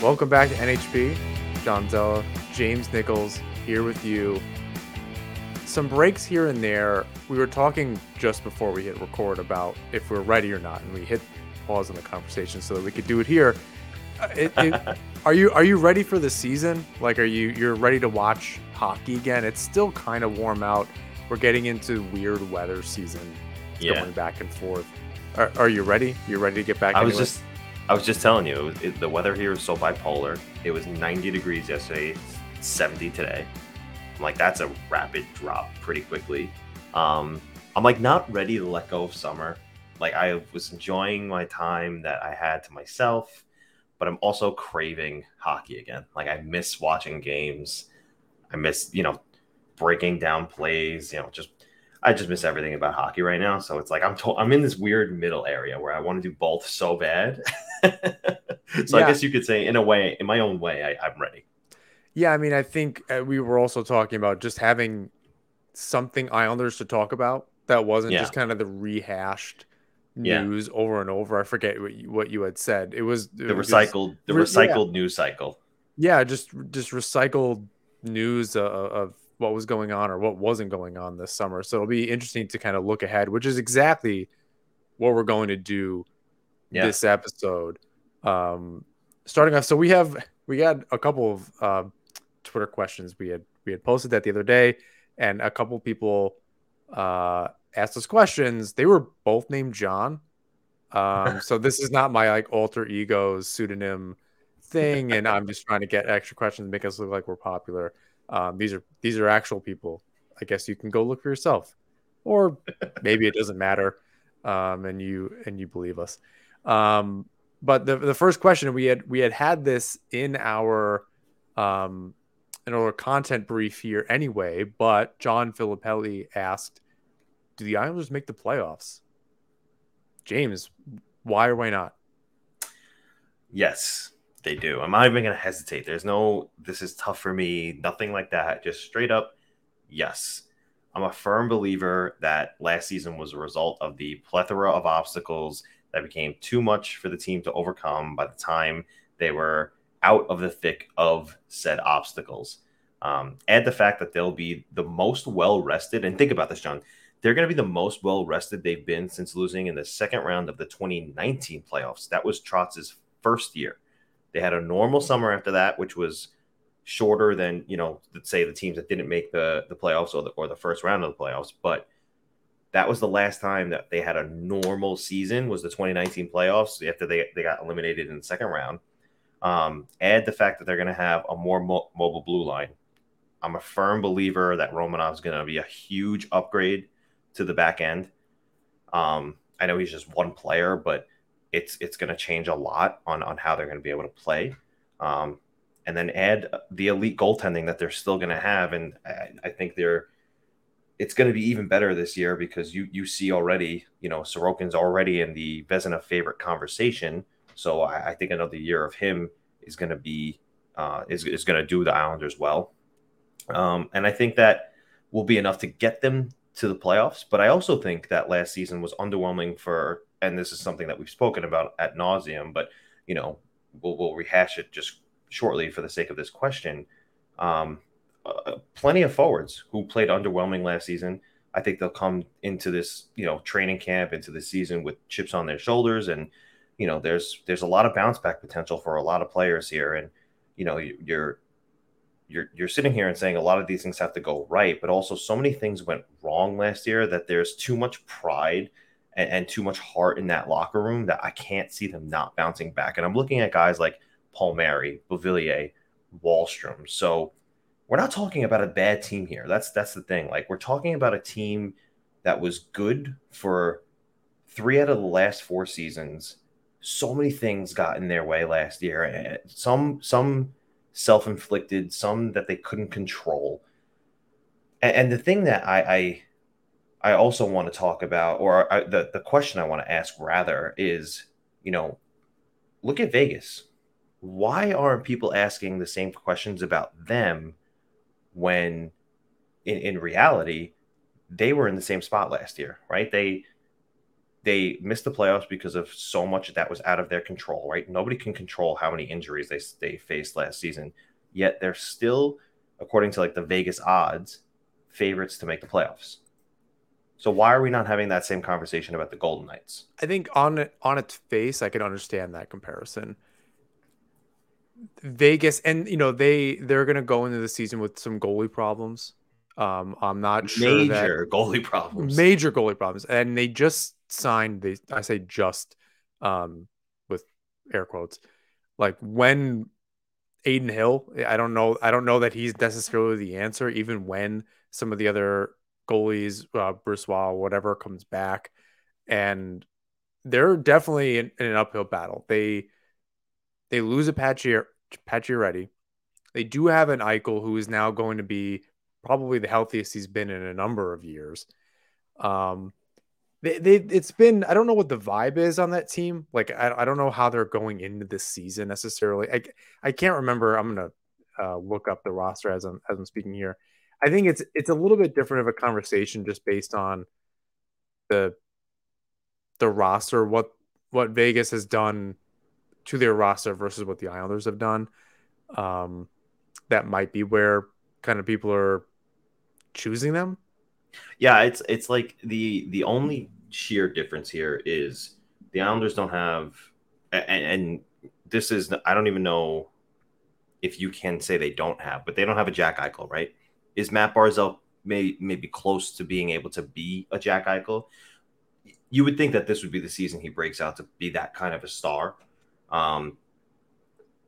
Welcome back to NHP. Jon Zella, James Nichols here with you. Some breaks here and there. We were talking just before we hit record about if we're ready or not, and we hit pause on the conversation so that we could do it here. Uh, it, it, are you are you ready for the season? Like, are you you're ready to watch hockey again? It's still kind of warm out. We're getting into weird weather season. It's Yeah. going back and forth. Are, are you ready? You're ready to get back? I was into it? just, I was just telling you, it, the weather here is so bipolar. It was 90 degrees yesterday, 70 today. I'm like, that's a rapid drop pretty quickly. Um, I'm like not ready to let go of summer. Like I was enjoying my time that I had to myself, but I'm also craving hockey again. Like I miss watching games. I miss, you know, breaking down plays. You know, just I just miss everything about hockey right now. So it's like I'm to- I'm in this weird middle area where I want to do both so bad. so Yeah. I guess you could say, in a way, in my own way, I, I'm ready. Yeah, I mean, I think uh, we were also talking about just having something Islanders to talk about that wasn't Yeah. just kind of the rehashed Yeah. news over and over. I forget what you, what you had said. It was The was- recycled, the re- yeah. recycled news cycle. Yeah, just just recycled news uh, of what was going on or what wasn't going on this summer. So it'll be interesting to kind of look ahead, which is exactly what we're going to do Yeah. this episode. Um, starting off, so we have we had a couple of uh, Twitter questions we had we had posted that the other day, and a couple people uh, asked us questions. They were both named John, um, so this is not my like alter egos pseudonym thing, and I'm just trying to get extra questions to make us look like we're popular. Um, these are these are actual people. I guess you can go look for yourself, or maybe it doesn't matter, um, and you and you believe us. Um, but the the first question we had we had had this in our um, in our content brief here anyway. But John Filippelli asked, "Do the Islanders make the playoffs?" James, why or why not? Yes, they do. I'm not even going to hesitate. There's no, this is tough for me, nothing like that. Just straight up, yes. I'm a firm believer that last season was a result of the plethora of obstacles that became too much for the team to overcome by the time they were out of the thick of said obstacles. Um, add the fact that they'll be the most well rested, and think about this, Jon. They're going to be the most well rested they've been since losing in the second round of the 2019 playoffs. That was Trotz's first year. They had a normal summer after that, which was shorter than you know, let's say the teams that didn't make the the playoffs or the or the first round of the playoffs. But that was the last time that they had a normal season was the 2019 playoffs after they they got eliminated in the second round. Um, add the fact that they're going to have a more mo- mobile blue line. I'm a firm believer that Romanov is going to be a huge upgrade to the back end. Um, I know he's just one player, but it's it's going to change a lot on on how they're going to be able to play. Um, and then add the elite goaltending that they're still going to have, and I, I think they're it's going to be even better this year because you you see already, you know, Sorokin's already in the Vezina favorite conversation. So I, I think another year of him is going to be uh, is is going to do the Islanders well. Um, and I think that will be enough to get them to the playoffs. But I also think that last season was underwhelming for, and this is something that we've spoken about at nauseum. But you know, we'll, we'll rehash it just shortly for the sake of this question. Um, uh, plenty of forwards who played underwhelming last season. I think they'll come into this, you know, training camp into the season with chips on their shoulders, and you know, there's there's a lot of bounce back potential for a lot of players here, and you know, you're you're you're sitting here and saying a lot of these things have to go right, but also so many things went wrong last year that there's too much pride and, and, too much heart in that locker room that I can't see them not bouncing back. And I'm looking at guys like Paul Palmieri, Beauvillier, Wahlstrom. So we're not talking about a bad team here. That's that's the thing. Like we're talking about a team that was good for three out of the last four seasons. So many things got in their way last year. Eh, eh, some some self-inflicted, some that they couldn't control. And, and the thing that I, I I also want to talk about, or I, the the question I want to ask rather is, you know, look at Vegas. Why aren't people asking the same questions about them when, in, in reality, they were in the same spot last year, right? They they missed the playoffs because of so much that was out of their control, right? Nobody can control how many injuries they they faced last season. Yet they're still, according to like the Vegas odds, favorites to make the playoffs. So why are we not having that same conversation about the Golden Knights? I think on on its face, I can understand that comparison. Vegas, and you know they they're going to go into the season with some goalie problems. Um, I'm not sure major goalie problems, major goalie problems, and they just signed. They I say just, um, with air quotes, like when Adin Hill, I don't know, I don't know that he's necessarily the answer, even when some of the other goalies, uh, Brossoit, whatever, comes back, and they're definitely in, in an uphill battle. They they lose a Patchy Pacioretty. They do have an Eichel who is now going to be probably the healthiest he's been in a number of years. Um, they, they it's been I don't know what the vibe is on that team. Like I, I don't know how they're going into this season necessarily. I I can't remember. I'm gonna uh, look up the roster as I'm as I'm speaking here. I think it's it's a little bit different of a conversation just based on the the roster, what what Vegas has done to their roster versus what the Islanders have done. Um, that might be where kind of people are choosing them. Yeah, it's it's like the the only sheer difference here is the Islanders don't have, and, and this is I don't even know if you can say they don't have, but they don't have a Jack Eichel, right? Is Mat Barzal may maybe close to being able to be a Jack Eichel? You would think that this would be the season he breaks out to be that kind of a star. Um,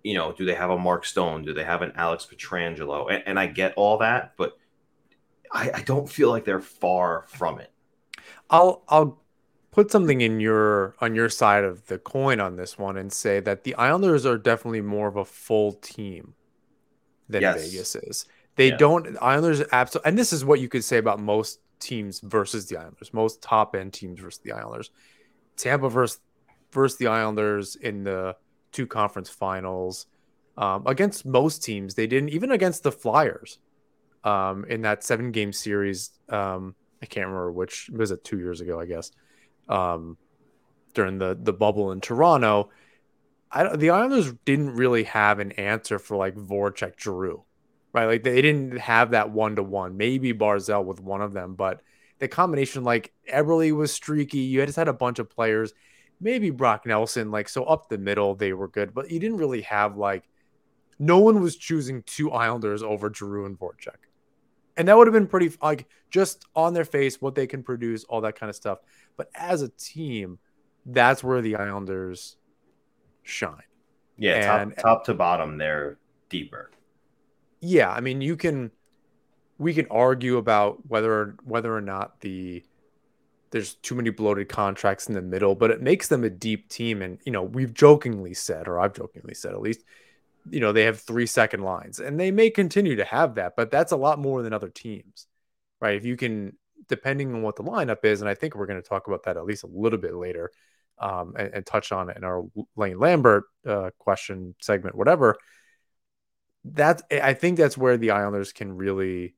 you know, do they have a Mark Stone? Do they have an Alex Pietrangelo? And, and I get all that, but I, I don't feel like they're far from it. I'll I'll put something in your on your side of the coin on this one and say that the Islanders are definitely more of a full team than yes. Vegas is. They yeah. don't Islanders absolutely, and this is what you could say about most teams versus the Islanders, most top end teams versus the Islanders. Tampa versus versus the Islanders in the two conference finals. Um, against most teams, they didn't even against the Flyers um, in that seven game series. Um, I can't remember which was it two years ago, I guess. Um, during the the bubble in Toronto, I, the Islanders didn't really have an answer for like Voracek, Giroux right? Like they didn't have that one to one. Maybe Barzal with one of them, but the combination, like Eberle was streaky. You just had a bunch of players. Maybe Brock Nelson, like so up the middle, they were good, but you didn't really have like no one was choosing two Islanders over Giroux and Voracek. And that would have been pretty like just on their face, what they can produce, all that kind of stuff. But as a team, that's where the Islanders shine. Yeah, and, top, top to bottom, they're deeper yeah, I mean, you can we can argue about whether whether or not the there's too many bloated contracts in the middle, but it makes them a deep team. And you know, we've jokingly said, or I've jokingly said at least, you know, they have three second lines, and they may continue to have that, but that's a lot more than other teams, right? If you can, depending on what the lineup is, and I think we're going to talk about that at least a little bit later, um, and, and, touch on it in our Lane Lambert uh, question segment, whatever that's I think that's where the Islanders can really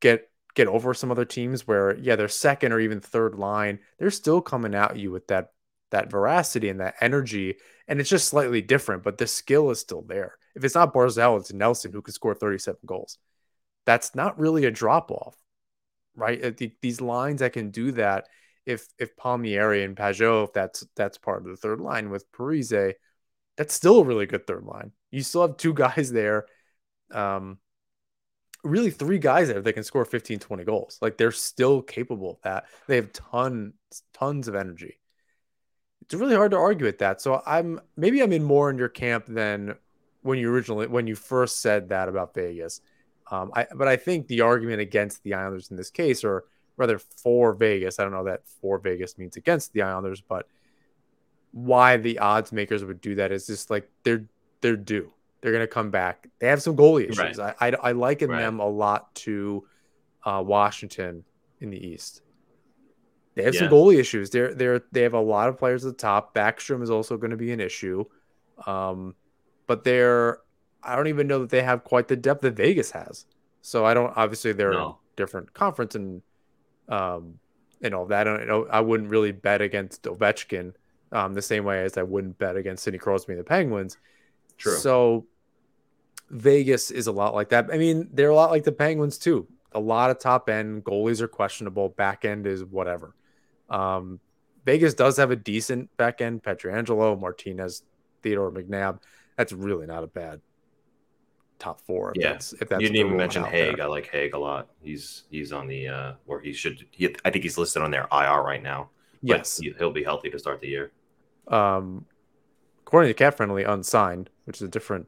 get get over some other teams where yeah they're second or even third line. They're still coming at you with that that veracity and that energy and it's just slightly different but the skill is still there. If it's not Barzal it's Nelson who can score 37 goals. That's not really a drop off right uh, these lines that can do that if if Palmieri and Pageau, if that's that's part of the third line with Parise, that's still a really good third line. You still have two guys there. Um, really three guys there that can score 15, 20 goals. Like they're still capable of that. They have tons, tons of energy. It's really hard to argue with that. So I'm maybe I'm in more in your camp than when you originally when you first said that about Vegas. Um, I but I think the argument against the Islanders in this case, or rather for Vegas, I don't know that for Vegas means against the Islanders, but why the odds makers would do that is just like they're they're due. They're going to come back. They have some goalie issues. Right. I, I, I liken right. them a lot to uh, Washington in the East. They have yeah. some goalie issues. They're they're they have a lot of players at the top. Backstrom is also going to be an issue, um, but they're I don't even know that they have quite the depth that Vegas has. So I don't obviously they're no. different conference and um and all that. I don't. I wouldn't really bet against Ovechkin um, the same way as I wouldn't bet against Sidney Crosby and the Penguins. True. So Vegas is a lot like that. I mean, they're a lot like the Penguins too. A lot of top end goalies are questionable. Back end is whatever. Um, Vegas does have a decent back end. Pietrangelo, Martinez, Theodore McNabb. That's really not a bad top four. If yeah, that's, if that's you didn't even mention Hague. There. I like Hague a lot. He's he's on the uh where he should. He, I think he's listed on their IR right now. Yes, he, will be healthy to start the year. Um, according to CapFriendly, unsigned, which is a different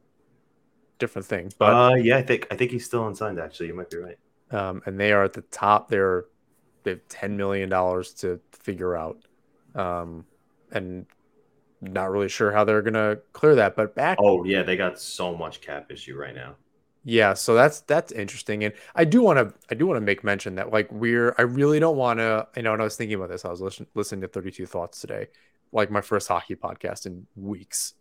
different thing. But uh, yeah, I think I think he's still unsigned. Actually, you might be right. Um, and they are at the top. They're they have ten million dollars to figure out, um, and not really sure how they're gonna clear that. But back. Oh yeah, they got so much cap issue right now. Yeah, so that's that's interesting, and I do want to I do want to make mention that like we're I really don't want to you know. And I was thinking about this. I was listening listening to Thirty Two Thoughts today, like my first hockey podcast in weeks.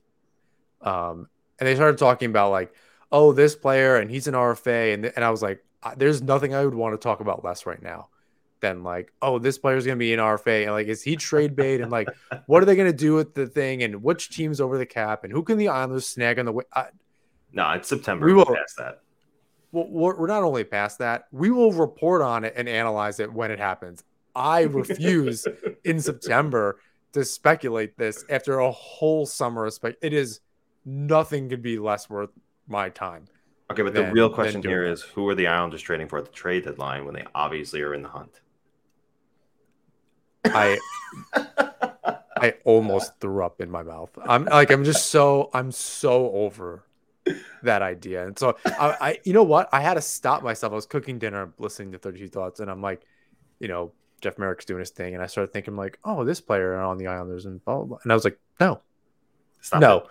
Um, and they started talking about like, oh, this player and he's an RFA, and and I was like, there's nothing I would want to talk about less right now than like, oh, this player's gonna be an RFA, and like, is he trade bait, and like, what are they gonna do with the thing, and which team's over the cap, and who can the Islanders snag on the way? I, no, it's September. We will pass that. Well, we're not only past that, we will report on it and analyze it when it happens. I refuse in September to speculate this after a whole summer of spec. It is nothing could be less worth my time. Okay, but than, the real question here is who are the Islanders trading for at the trade deadline when they obviously are in the hunt? I I almost threw up in my mouth. I'm like I'm just so I'm so over that idea. And so I, I you know what? I had to stop myself. I was cooking dinner, listening to 32 Thoughts, and I'm like, you know, Jeff Marek's doing his thing, and I started thinking like, oh, this player on the Islanders and blah blah. blah. And I was like, no, Stop no.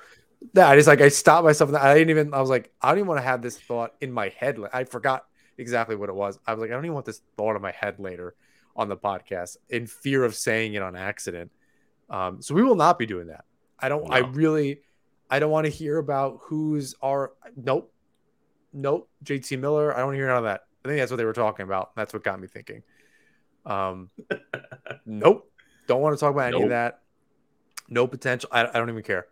That I just like I stopped myself. I didn't even. I was like, I don't even want to have this thought in my head. I forgot exactly what it was. I was like, I don't even want this thought in my head later on the podcast in fear of saying it on accident. Um, so we will not be doing that. I don't. No. I really. I don't want to hear about who's our. Nope. Nope. JT Miller. I don't hear none of that. I think that's what they were talking about. That's what got me thinking. Um. nope. Don't want to talk about any nope. of that. No potential. I, I don't even care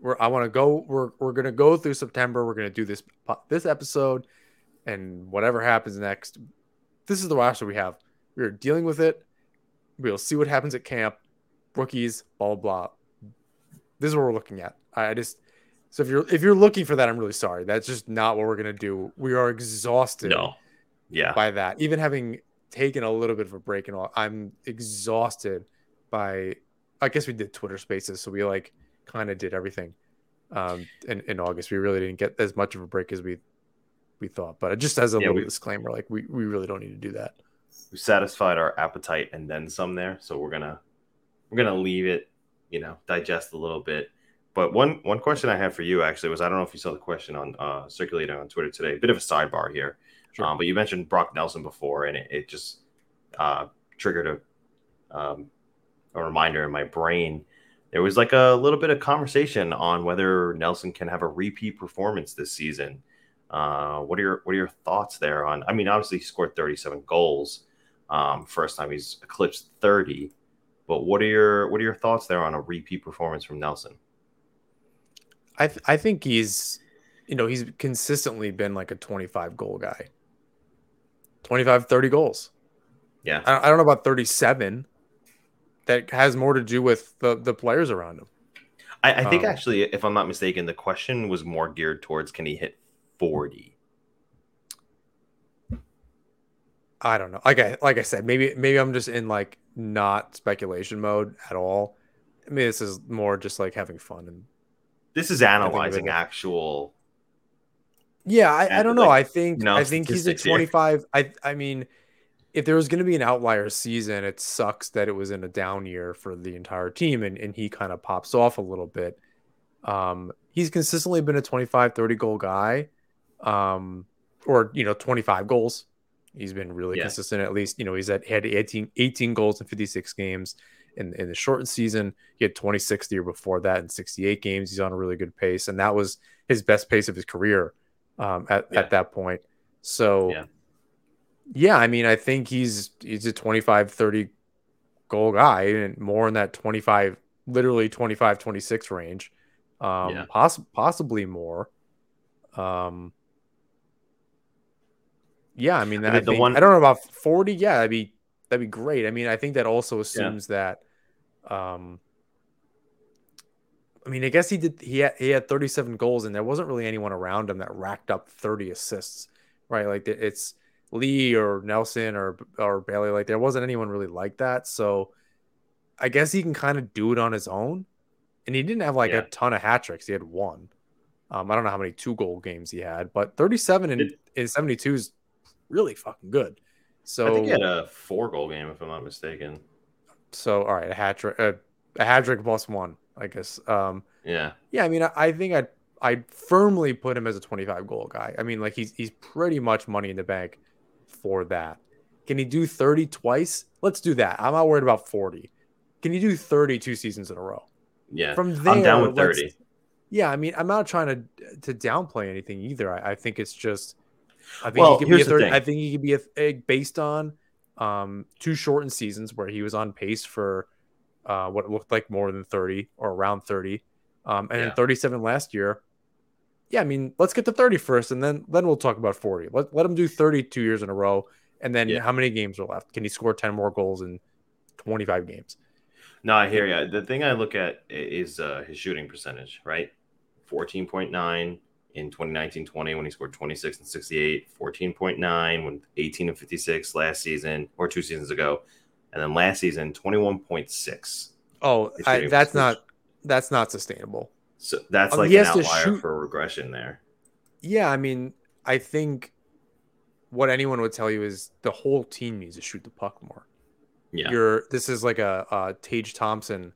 we're I want to go. We're we're gonna go through September. We're gonna do this this episode, and whatever happens next, this is the roster we have. We're dealing with it. We'll see what happens at camp. Rookies, blah blah blah. This is what we're looking at. I just so if you're if you're looking for that, I'm really sorry. That's just not what we're gonna do. We are exhausted. No, yeah, by that. Even having taken a little bit of a break and all, I'm exhausted by. I guess we did Twitter Spaces, so we like kind of did everything um, in, in August. We really didn't get as much of a break as we we thought. But just as a yeah, little we, disclaimer, like we, we really don't need to do that. We satisfied our appetite and then some there. So we're gonna we're gonna leave it, you know, digest a little bit. But one one question I had for you actually was I don't know if you saw the question on uh, circulating on Twitter today. A bit of a sidebar here, sure. um, but you mentioned Brock Nelson before, and it, it just uh, triggered a um, a reminder in my brain there was like a little bit of conversation on whether Nelson can have a repeat performance this season. Uh, what are your what are your thoughts there on? I mean, obviously he scored 37 goals. Um, first time he's eclipsed 30. But what are your what are your thoughts there on a repeat performance from Nelson? I th- I think he's you know, he's consistently been like a 25 goal guy. 25 30 goals. Yeah. I, I don't know about 37, that has more to do with the the players around him. I, I think Um, actually, if I'm not mistaken, the question was more geared towards can he hit 40? I don't know. Like I like I said, maybe maybe I'm just in like not speculation mode at all. I mean, this is more just like having fun and This is analyzing actual. Yeah. I, I don't know. like, I think no I think he's at here. 25. I I mean, if there was going to be an outlier season, it sucks that it was in a down year for the entire team and and he kind of pops off a little bit. Um, he's consistently been a 25, 30 goal guy, um, or you know, 25 goals. He's been really Yeah. consistent. At least, you know, he's at had 18, 18 goals in 56 games in, in the shortened season. He had 26 the year before that in 68 games. He's on a really good pace, and that was his best pace of his career um, at, Yeah. at that point. So, Yeah. yeah, I mean, I think he's he's a 25, 30 goal guy and more in that 25, literally 25, 26 range. Um, Yeah. poss- possibly more. Um, yeah, I mean, I I, mean, the think, one- I don't know about 40. Yeah, that'd be, that'd be great. I mean, I think that also assumes that, um, I mean, I guess he did. He had, he had 37 goals, and there wasn't really anyone around him that racked up 30 assists, right? Like it's Lee or Nelson or or Bailey. Like there wasn't anyone really like that. So I guess he can kind of do it on his own. And he didn't have like Yeah. a ton of hat tricks. He had one. Um, I don't know how many two goal games he had, but 37 and It- in 72 is really fucking good. So I think he had a four goal game, if I'm not mistaken. so all right, a hat trick, a, a hat trick plus one, I guess. Um, Yeah. yeah, I mean, I, I think I'd I'd firmly put him as a 25 goal guy. I mean, like he's he's pretty much money in the bank for that. Can he do 30 twice? Let's do that. I'm not worried about 40. Can he do 30 two seasons in a row? Yeah. From there, I'm down with 30. Yeah, I mean, I'm not trying to to downplay anything either. I, I think it's just, I think Well, he could be a here's the 30. thing. I think he could be a, a based on um two shortened seasons where he was on pace for uh what looked like more than 30 or around 30, um, and Yeah. then 37 last year. Yeah, I mean, let's get to 30 first, and then then we'll talk about 40. Let let him do 32 years in a row, and then Yeah. how many games are left? Can he score 10 more goals in 25 games? No, I hear you. The thing I look at is uh, his shooting percentage, right? 14.9 in 2019-20 when he scored 26 and 68, 14.9 when 18 and 56 last season or two seasons ago, and then last season 21.6. Oh, I, that's not that's not sustainable. So that's Um, like he an outlier for regression there. Yeah, I mean, I think what anyone would tell you is the whole team needs to shoot the puck more. Yeah. You're this is like a, a Tage Thompson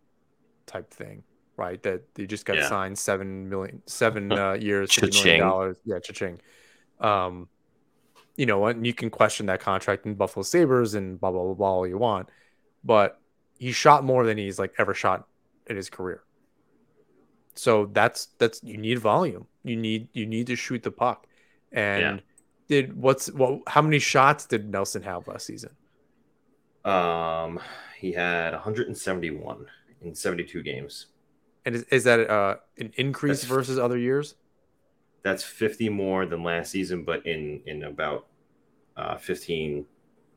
type thing, right? That they just got Yeah. signed seven million, seven uh, years, million dollars. Yeah, cha-ching. Um, you know, and you can question that contract in Buffalo Sabres and blah blah blah blah all you want, but he shot more than he's like ever shot in his career. So that's that's you need volume. You need you need to shoot the puck. And did what's what? How many shots did Nelson have last season? Um, he had 171 in 72 games. And is, is that uh, an increase That's- versus other years? That's 50 more than last season, but in in about uh, 15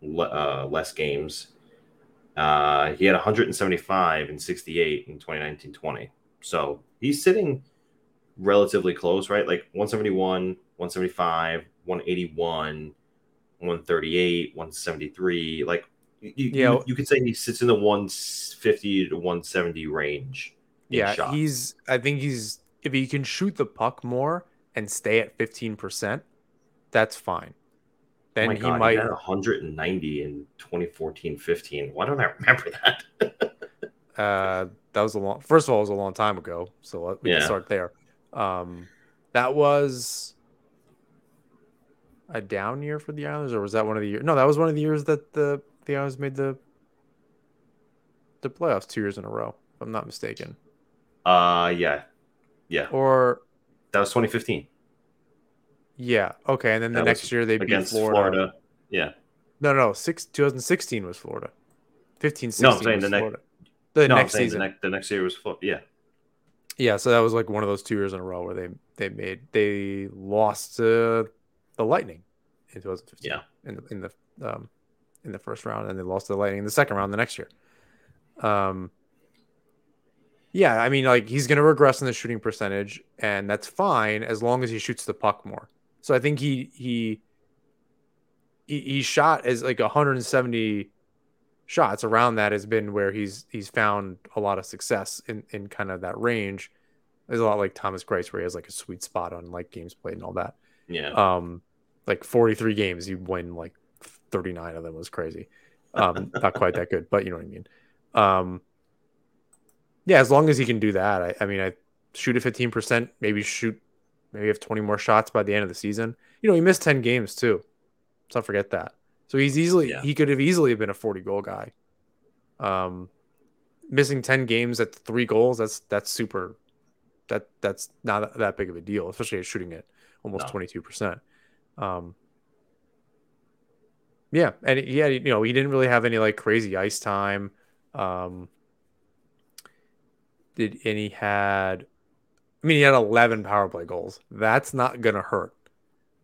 le- uh, less games. Uh, he had 175 and 68 in 2019-20. So he's sitting relatively close, right? Like 171, 175, 181, 138, 173. Like you, you, Yeah. you could say he sits in the 150 to 170 range. Yeah, shots. he's. I think he's. If he can shoot the puck more and stay at fifteen percent, that's fine. Oh Then my he God, might. had 190 in 2014-15. Why don't I remember that? Uh, that was a long. First of all, it was a long time ago, so let- we Yeah. can start there. Um, that was a down year for the Islanders, or was that one of the years? No, that was one of the years that the the Islanders made the the playoffs two years in a row. If I'm not mistaken, uh, yeah, yeah. or That was 2015 yeah, okay, and then the That next year they beat Florida. Florida. Yeah. No, no, six 2016 was Florida. 15, 16 No, I'm saying the next-. The no, next season. the next the next year was Florida. Yeah. Yeah, so that was like one of those two years in a row where they they made they lost to the Lightning in 2015. Yeah. in the in the um in the first round, and they lost to the Lightning in the second round the next year. Um, yeah, I mean, like he's going to regress in the shooting percentage, and that's fine as long as he shoots the puck more. So I think he he he, he shot as like 170 shots around that has been where he's he's found a lot of success in in kind of that range. There's a lot like Thomas Greiss where he has like a sweet spot on like games played and all that. Yeah. Um, like 43 games, you win like 39 of them was crazy. Um, not quite that good, but you know what I mean. Um, yeah, as long as he can do that, I, I mean, I shoot at 15%, maybe shoot, maybe have 20 more shots by the end of the season. You know, he missed 10 games too. Let's not forget that. So he's easily, Yeah. he could have easily been a 40 goal guy. Um, missing 10 games at three goals, that's, that's super, that, that's not that big of a deal, especially at shooting at almost No. 22%. Um, yeah, and he had, you know, he didn't really have any like crazy ice time. Um, did and he had, I mean, he had 11 power play goals. That's not gonna hurt.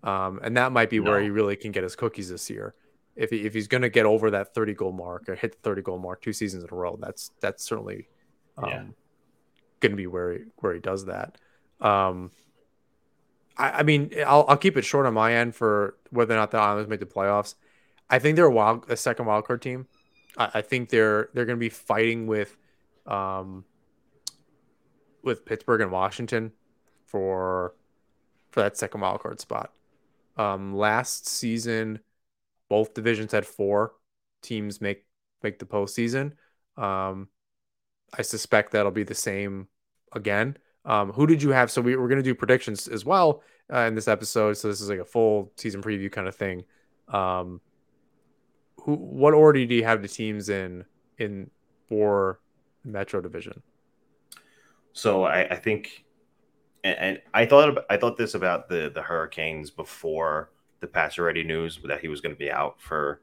Um, and that might be where he really can get his cookies this year. If he, if he's gonna get over that 30 goal mark or hit the 30 goal mark two seasons in a row, that's that's certainly um, Yeah. gonna be where he, where he does that. Um, I, I mean, I'll, I'll keep it short on my end for whether or not the Islanders make the playoffs. I think they're a wild, a second wild card team. I, I think they're they're going to be fighting with, um, with Pittsburgh and Washington for for that second wild card spot. Um, last season, both divisions had four teams make make the postseason. Um, I suspect that'll be the same again. Um, who did you have? So we, we're going to do predictions as well uh, in this episode. So this is like a full season preview kind of thing. Um, who, what order do you have the teams in in for Metro Division? So I, I think, and, and I thought I thought this about the the Hurricanes before the Pacioretty news that he was going to be out for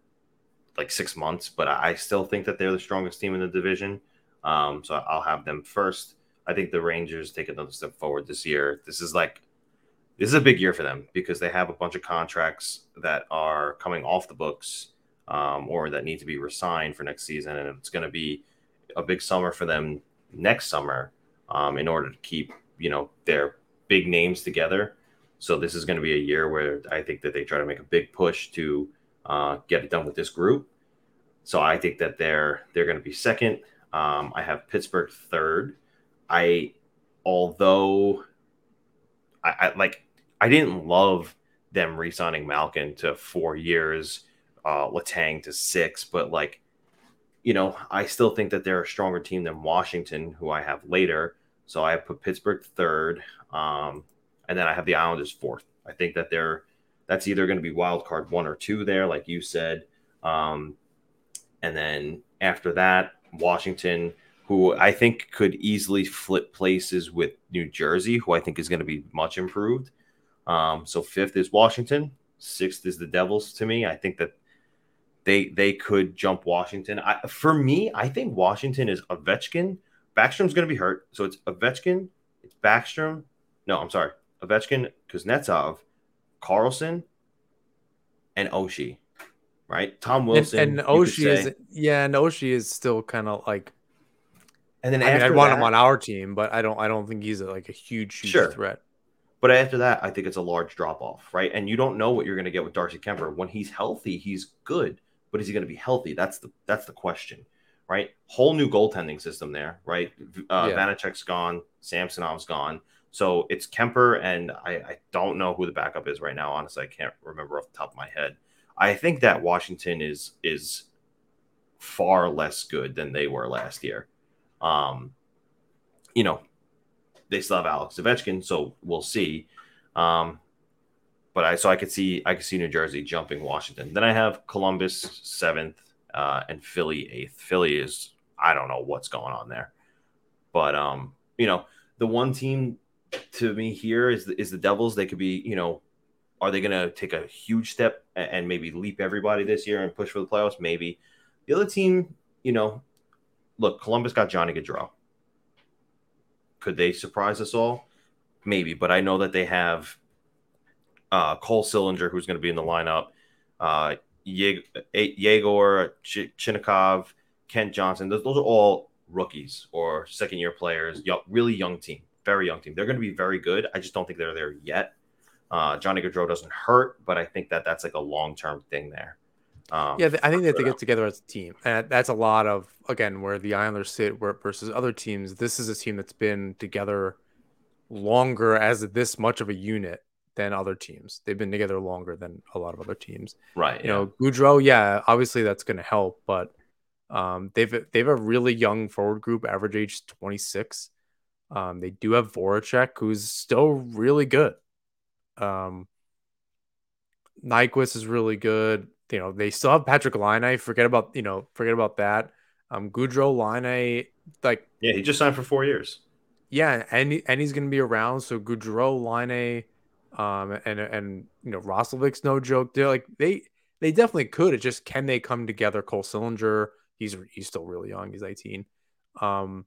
like six months, but I still think that they're the strongest team in the division. Um, so I'll have them first. I think the Rangers take another step forward this year. This is like this is a big year for them because they have a bunch of contracts that are coming off the books um, or that need to be resigned for next season, and it's going to be a big summer for them next summer um, in order to keep you know their big names together. So this is going to be a year where I think that they try to make a big push to uh, get it done with this group. So I think that they're they're going to be second. Um, I have Pittsburgh third. I although I, I like I didn't love them re-signing Malkin to four years, uh, Letang to six, but like you know, I still think that they're a stronger team than Washington, who I have later. So I put Pittsburgh third, um, and then I have the Islanders fourth. I think that they're that's either going to be wild card one or two there, like you said, um, and then after that, Washington, who I think could easily flip places with New Jersey, who I think is going to be much improved. Um, so fifth is Washington, sixth is the Devils. To me, I think that they they could jump Washington. I, for me, I think Washington is Ovechkin. Backstrom's going to be hurt, so it's Ovechkin, it's Backstrom. No, I'm sorry, Ovechkin, Kuznetsov, Carlson, and Oshie. Right, Tom Wilson and could Oshie is yeah, and Oshie is still kind of like and then I mean, I'd want that, him on our team, but I don't I don't think he's a, like a huge, huge Sure. threat. But after that, I think it's a large drop off, right? And you don't know what you're going to get with Darcy Kuemper. When he's healthy, he's good, but is he going to be healthy? That's the that's the question, right? Whole new goaltending system there, right? Uh, Yeah. Vanecek's gone, Samsonov's gone, so it's Kuemper, and I, I don't know who the backup is right now. Honestly, I can't remember off the top of my head. I think that Washington is is far less good than they were last year. Um, you know, they still have Alex Ovechkin, so we'll see. Um, but I so I could see I could see New Jersey jumping Washington. Then I have Columbus seventh uh, and Philly eighth. Philly is I don't know what's going on there, but um, you know the one team to me here is the, is the Devils. They could be you know are they going to take a huge step and maybe leap everybody this year and push for the playoffs? Maybe. The other team, you know, look, Columbus got Johnny Gaudreau. Could they surprise us all? Maybe, but I know that they have uh, Cole Sillinger, who's going to be in the lineup, uh, Yegor Ch- Chinakhov, Kent Johnson. Those, those are all rookies or second year players, young, really young team, very young team. They're going to be very good. I just don't think they're there yet. Uh, Johnny Gaudreau doesn't hurt, but I think that that's like a long term thing there. Um, yeah, I think that they get together as a team, and that's a lot of again where the Islanders sit versus other teams. This is a team that's been together longer as this much of a unit than other teams. They've been together longer than a lot of other teams. Right. You yeah. know, Gaudreau, yeah, obviously that's going to help, but um, they've they've a really young forward group, average age 26. Um, they do have Voracek, who's still really good. Um, Nyquist is really good. You know, they still have Patrick Laine. Forget about you know, forget about that. Um, Gaudreau Laine, like yeah, he just signed for four years. Yeah, and and he's going to be around. So Gaudreau Laine, um, and and you know Roslovic's no joke. They're like they they definitely could. It just can they come together? Cole Sillinger, he's he's still really young. He's 18. Um,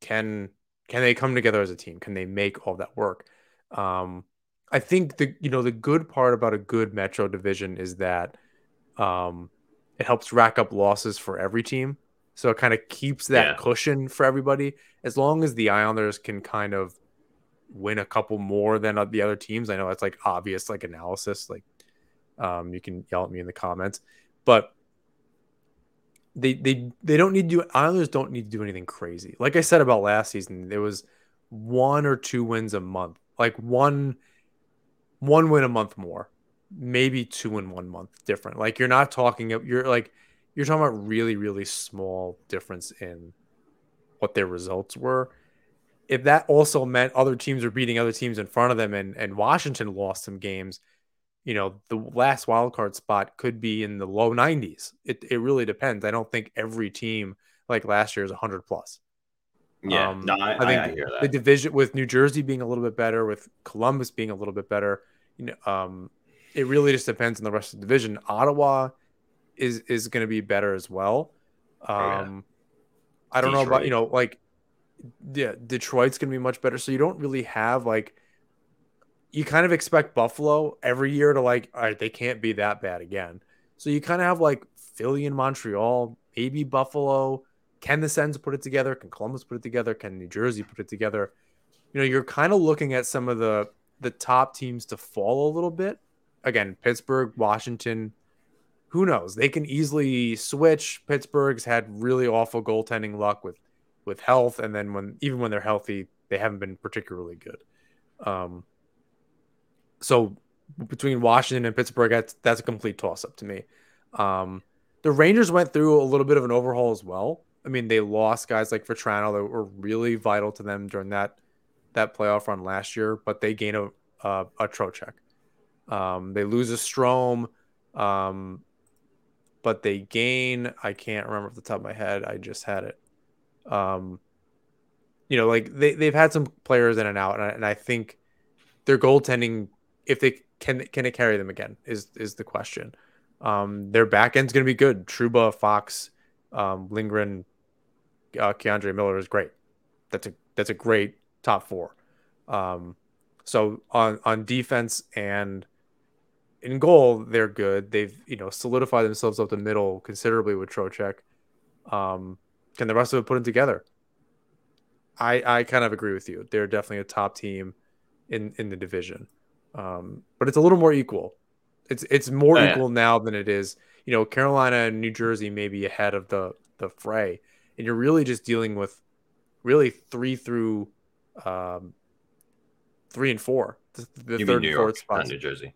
can can they come together as a team? Can they make all that work? Um, I think the you know the good part about a good Metro division is that um, it helps rack up losses for every team. So it kind of keeps that yeah. cushion for everybody. As long as the Islanders can kind of win a couple more than the other teams. I know that's like obvious, like analysis. Like, um, you can yell at me in the comments, but they they they don't need to do Islanders don't need to do anything crazy. Like I said about last season, there was one or two wins a month, like one one win a month more, maybe two in one month different. Like you're not talking you're like you're talking about really really small difference in what their results were if that also meant other teams were beating other teams in front of them and, and Washington lost some games, you know, the last wild card spot could be in the low 90s. It, it really depends. I don't think every team like last year is 100 plus. Yeah, um, no, I, I think I, I that. The division with New Jersey being a little bit better, with Columbus being a little bit better, you know, um, it really just depends on the rest of the division. Ottawa is is going to be better as well. Um, oh, yeah. Um, I don't Detroit. know about you know like yeah, Detroit's going to be much better. So you don't really have like, you kind of expect Buffalo every year to like, all right, they can't be that bad again. So you kind of have like Philly and Montreal, maybe Buffalo. Can the Sens put it together? Can Columbus put it together? Can New Jersey put it together? You know, you're kind of looking at some of the the top teams to fall a little bit. Again, Pittsburgh, Washington, who knows? They can easily switch. Pittsburgh's had really awful goaltending luck with with health, and then when even when they're healthy, they haven't been particularly good. Um, so between Washington and Pittsburgh, that's that's a complete toss up to me. Um, the Rangers went through a little bit of an overhaul as well. I mean, they lost guys like Vatrano that were really vital to them during that that playoff run last year, but they gain a a, a Trocheck. Um, they lose a Strome, um, but they gain. I can't remember off the top of my head. I just had it. Um, you know, like they they've had some players in and out, and I, and I think their goaltending, if they can can it carry them again, is is the question. Um, their back end's going to be good. Trouba, Fox, um, Lindgren, uh, K'Andre Miller is great. That's a that's a great top four. Um, so on on defense and in goal, they're good. They've you know solidified themselves up the middle considerably with Trocheck. Um, can the rest of it put them together? I I kind of agree with you. They're definitely a top team in in the division, um, but it's a little more equal. It's it's more oh, equal yeah. now than it is. You know, Carolina and New Jersey may be ahead of the the fray, and you're really just dealing with really three through um, three and four. The, the third and fourth spots. New Jersey,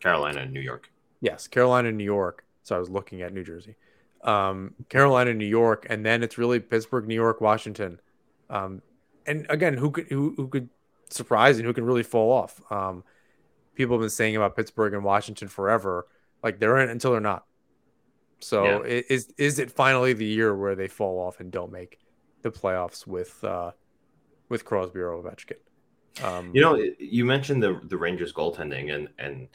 Carolina, and New York. Yes, Carolina and New York. So I was looking at New Jersey um, Carolina, New York, and then it's really Pittsburgh, New York, Washington. Um, and again, who could who, who could surprise and who can really fall off? Um, people have been saying about Pittsburgh and Washington forever, like they're in until they're not. So yeah. is is it finally the year where they fall off and don't make the playoffs with uh, with Crosby or Ovechkin? Um, you know, you mentioned the the Rangers goaltending, and and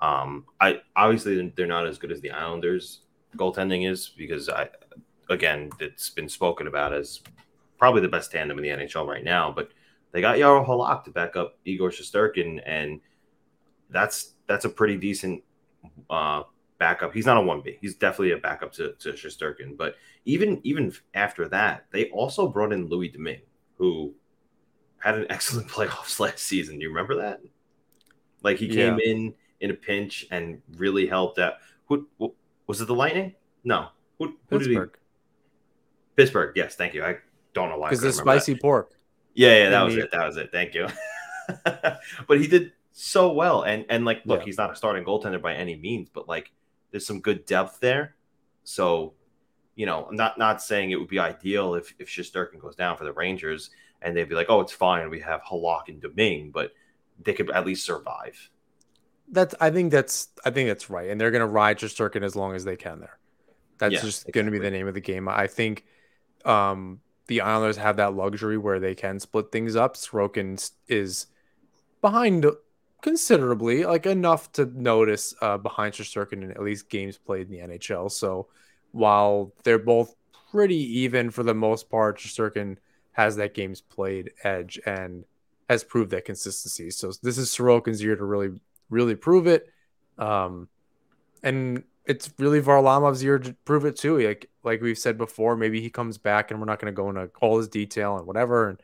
um, I obviously they're not as good as the Islanders goaltending is because I, again, it's been spoken about as probably the best tandem in the NHL right now. But they got Jaro Halak to back up Igor Shesterkin, and that's that's a pretty decent uh, backup. He's not a one B. He's definitely a backup to to Shesterkin. But even even after that, they also brought in Louis Domingue, who had an excellent playoffs last season. Do you remember that? Like he came yeah. in in a pinch and really helped out. Who, who was it? The Lightning? No. Who, who Pittsburgh. Did he... Pittsburgh. Yes, thank you. I don't know why. Because the spicy that. pork. Yeah, yeah, that was it. That was it. Thank you. but he did so well, and and like, look, yeah. he's not a starting goaltender by any means, but like, there's some good depth there. So, you know, I'm not not saying it would be ideal if if Shesterkin goes down for the Rangers and they'd be like, oh, it's fine. We have Halak and Domingue, but they could at least survive. That's I think that's I think that's right, and they're going to ride Shesterkin as long as they can there. That's yeah, just exactly. going to be the name of the game. I think um, the Islanders have that luxury where they can split things up. Sorokin is behind considerably, like enough to notice uh, behind Shesterkin in at least games played in the NHL. So while they're both pretty even for the most part, Shesterkin has that games played edge and has proved that consistency. So this is Sorokin's year to really, really prove it. Um, and it's really Varlamov's year to prove it too. Like like we've said before, maybe he comes back and we're not going to go into all his detail and whatever. And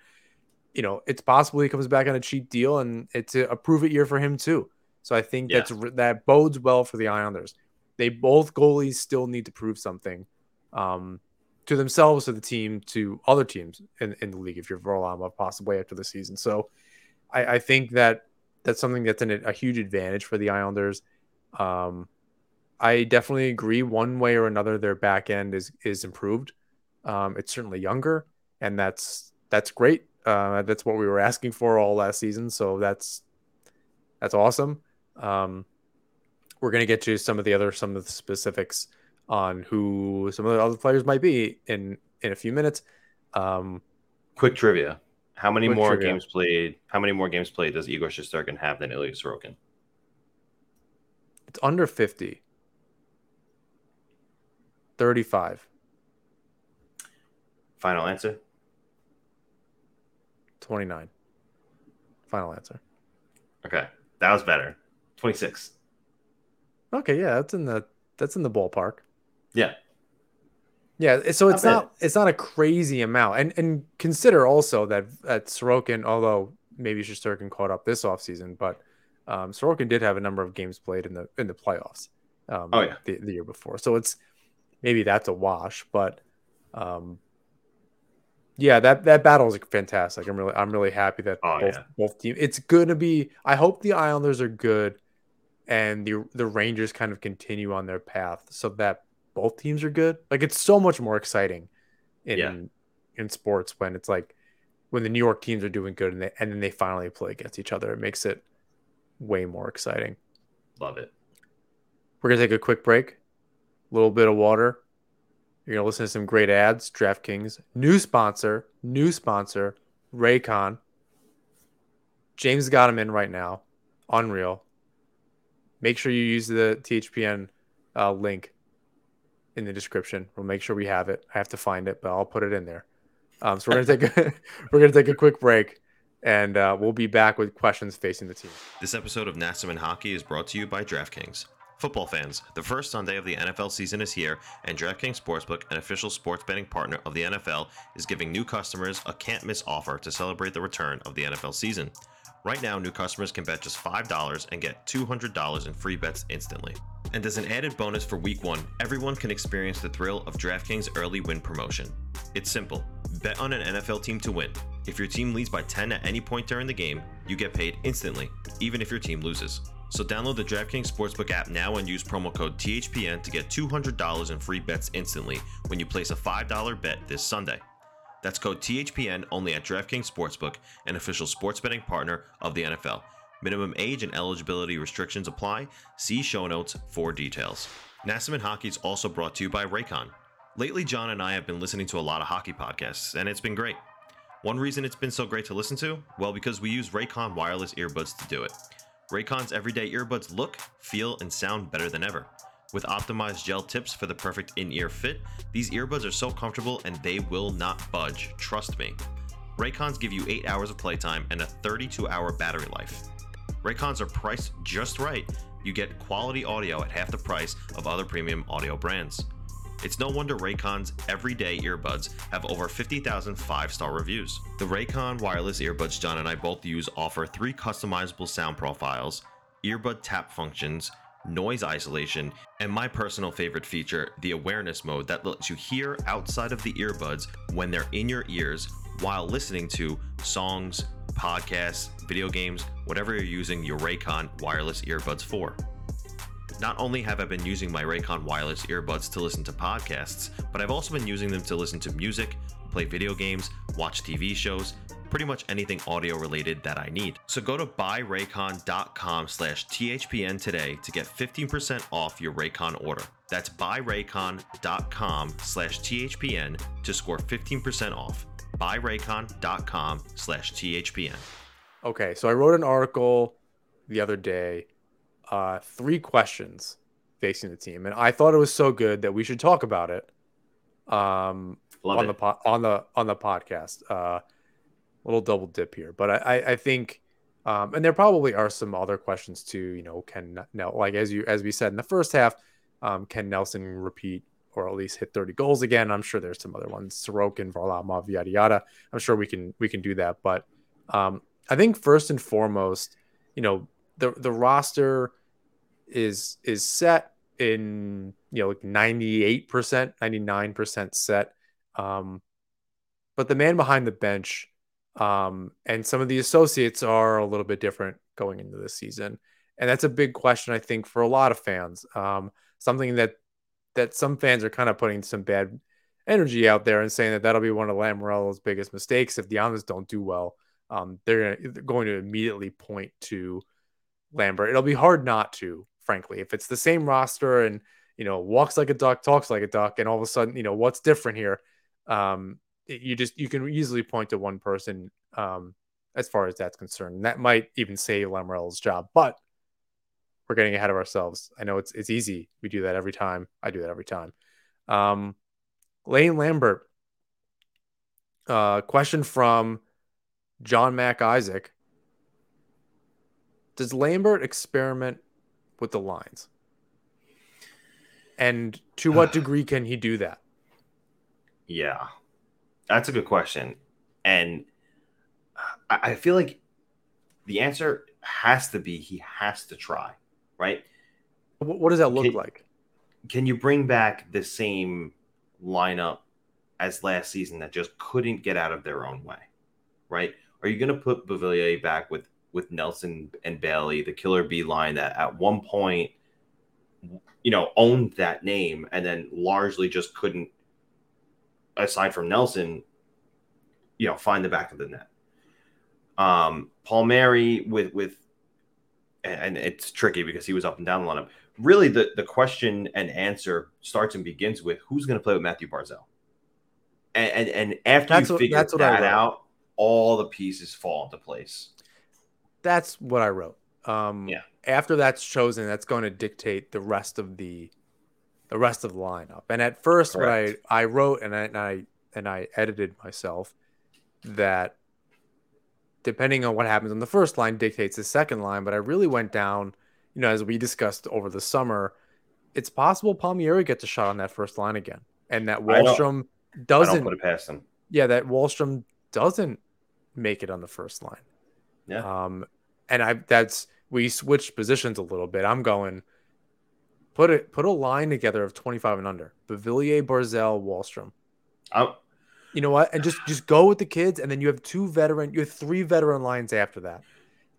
you know, it's possible he comes back on a cheap deal and it's a, a prove it year for him too. So I think yeah. that's that bodes well for the Islanders. They both goalies still need to prove something um, to themselves, to the team, to other teams in, in the league. If you're Varlamov, possibly after the season, so I, I think that that's something that's an, a huge advantage for the Islanders. Um, I definitely agree. One way or another, their back end is is improved. Um, it's certainly younger, and that's that's great. Uh, that's what we were asking for all last season. So that's that's awesome. Um, we're gonna get to some of the other some of the specifics on who some of the other players might be in in a few minutes. Um, quick trivia: How many more trivia. games played? How many more games played does Igor Shesterkin have than Ilya Sorokin? It's under fifty. 35. Final answer? 29. Final answer. Okay. That was better. 26. Okay, yeah, that's in the that's in the ballpark. Yeah. Yeah, so it's not, it's not a crazy amount. And and consider also that that Sorokin, although maybe Shesterkin caught up this offseason, but um, Sorokin did have a number of games played in the in the playoffs. Um, oh yeah, the, the year before. So it's maybe that's a wash. But um, yeah, that that battle is fantastic. I'm really I'm really happy that oh, both yeah. both teams. It's gonna be. I hope the Islanders are good, and the the Rangers kind of continue on their path so that both teams are good. Like it's so much more exciting in yeah. in sports when it's like when the New York teams are doing good and they and then they finally play against each other. It makes it way more exciting. Love it. We're gonna take a quick break a little bit of water. You're gonna listen to some great ads. DraftKings, new sponsor, new sponsor, Raycon. James got him in right now. Unreal. Make sure you use the THPN uh, link in the description. We'll make sure we have it. I have to find it, but I'll put it in there. Um, so we're gonna take a, we're gonna take a quick break, and uh, we'll be back with questions facing the team. This episode of Nassau Men Hockey is brought to you by DraftKings. Football fans, the first Sunday of the NFL season is here, and DraftKings Sportsbook, an official sports betting partner of the NFL, is giving new customers a can't miss offer to celebrate the return of the NFL season. Right now, new customers can bet just $5 and get $200 in free bets instantly. And as an added bonus for week one, everyone can experience the thrill of DraftKings early win promotion. It's simple bet on an NFL team to win. If your team leads by 10 at any point during the game, you get paid instantly, even if your team loses. So download the DraftKings Sportsbook app now and use promo code THPN to get $200 in free bets instantly when you place a $5 bet this Sunday. That's code THPN only at DraftKings Sportsbook, an official sports betting partner of the NFL. Minimum age and eligibility restrictions apply. See show notes for details. Nassau Men Hockey is also brought to you by Raycon. Lately, Jon and I have been listening to a lot of hockey podcasts, and it's been great. One reason it's been so great to listen to? Well, because we use Raycon wireless earbuds to do it. Raycon's everyday earbuds look, feel, and sound better than ever. With optimized gel tips for the perfect in ear fit, these earbuds are so comfortable and they will not budge, trust me. Raycons give you 8 hours of playtime and a 32 hour battery life. Raycons are priced just right you get quality audio at half the price of other premium audio brands. It's no wonder Raycon's everyday earbuds have over 50,000 five star reviews. The Raycon wireless earbuds Jon and I both use offer three customizable sound profiles, earbud tap functions, noise isolation, and my personal favorite feature, the awareness mode that lets you hear outside of the earbuds when they're in your ears while listening to songs, podcasts, video games, whatever you're using your Raycon wireless earbuds for. Not only have I been using my Raycon wireless earbuds to listen to podcasts, but I've also been using them to listen to music, play video games, watch TV shows, pretty much anything audio related that I need. So go to buyraycon.com slash THPN today to get 15% off your Raycon order. That's buyraycon.com slash THPN to score 15% off. Buyraycon.com slash THPN. Okay, so I wrote an article the other day uh, three questions facing the team, and I thought it was so good that we should talk about it um, Love on it. the po- on the on the podcast. Uh, little double dip here, but I I, think. Um, and there probably are some other questions too. You know, can now like as you as we said in the first half, um, can Nelson repeat or at least hit 30 goals again? I'm sure there's some other ones, Sorokin, Varlamov, yada yada. I'm sure we can we can do that. But um, I think first and foremost, you know, the the roster is is set in you know like 98%, 99% set. Um, but the man behind the bench um, and some of the associates are a little bit different going into this season. And that's a big question, I think, for a lot of fans. Um, something that that some fans are kind of putting some bad energy out there and saying that that'll be one of Lamoriello's biggest mistakes if the Islanders don't do well. Um, they're going to immediately point to Lambert. It'll be hard not to, frankly, if it's the same roster and you know walks like a duck, talks like a duck, and all of a sudden, you know what's different here. Um, you just you can easily point to one person um, as far as that's concerned. And that might even save Lamoriello's job, but we're getting ahead of ourselves. I know it's it's easy. We do that every time. I do that every time. Um, Lane Lambert. Uh, question from John Mac Isaac. Does Lambert experiment with the lines? And to what degree can he do that? Yeah, that's a good question, and I, I feel like the answer has to be he has to try, right? What, does that look Can- like? Can you bring back the same lineup as last season that just couldn't get out of their own way, right? Are you going to put Beauvillier back with with Nelson and Bailey, the Killer B line that at one point, you know, owned that name and then largely just couldn't, aside from Nelson, you know, find the back of the net. Um, Palmieri with with, and it's tricky because he was up and down the lineup. Really, the the question and answer starts and begins with who's going to play with Matthew Barzal. And and, and after That's you what- figure that's that out, all the pieces fall into place. That's what I wrote. Um, Yeah. After that's chosen, that's going to dictate the rest of the the rest of the lineup. And at first, what I I wrote and I, and I and I edited myself that depending on what happens on the first line dictates the second line. But I really went down, you know, as we discussed over the summer. It's possible Palmieri gets a shot on that first line again, and that Wahlstrom doesn't. put it past him. yeah, that Wahlstrom doesn't make it on the first line. Yeah. Um, and I that's we switched positions a little bit. I'm going put it put a line together of 25 and under. Beauvillier, Barzal, Wahlstrom. I'm, You know what? And just just go with the kids, and then you have two veteran, you have three veteran lines after that.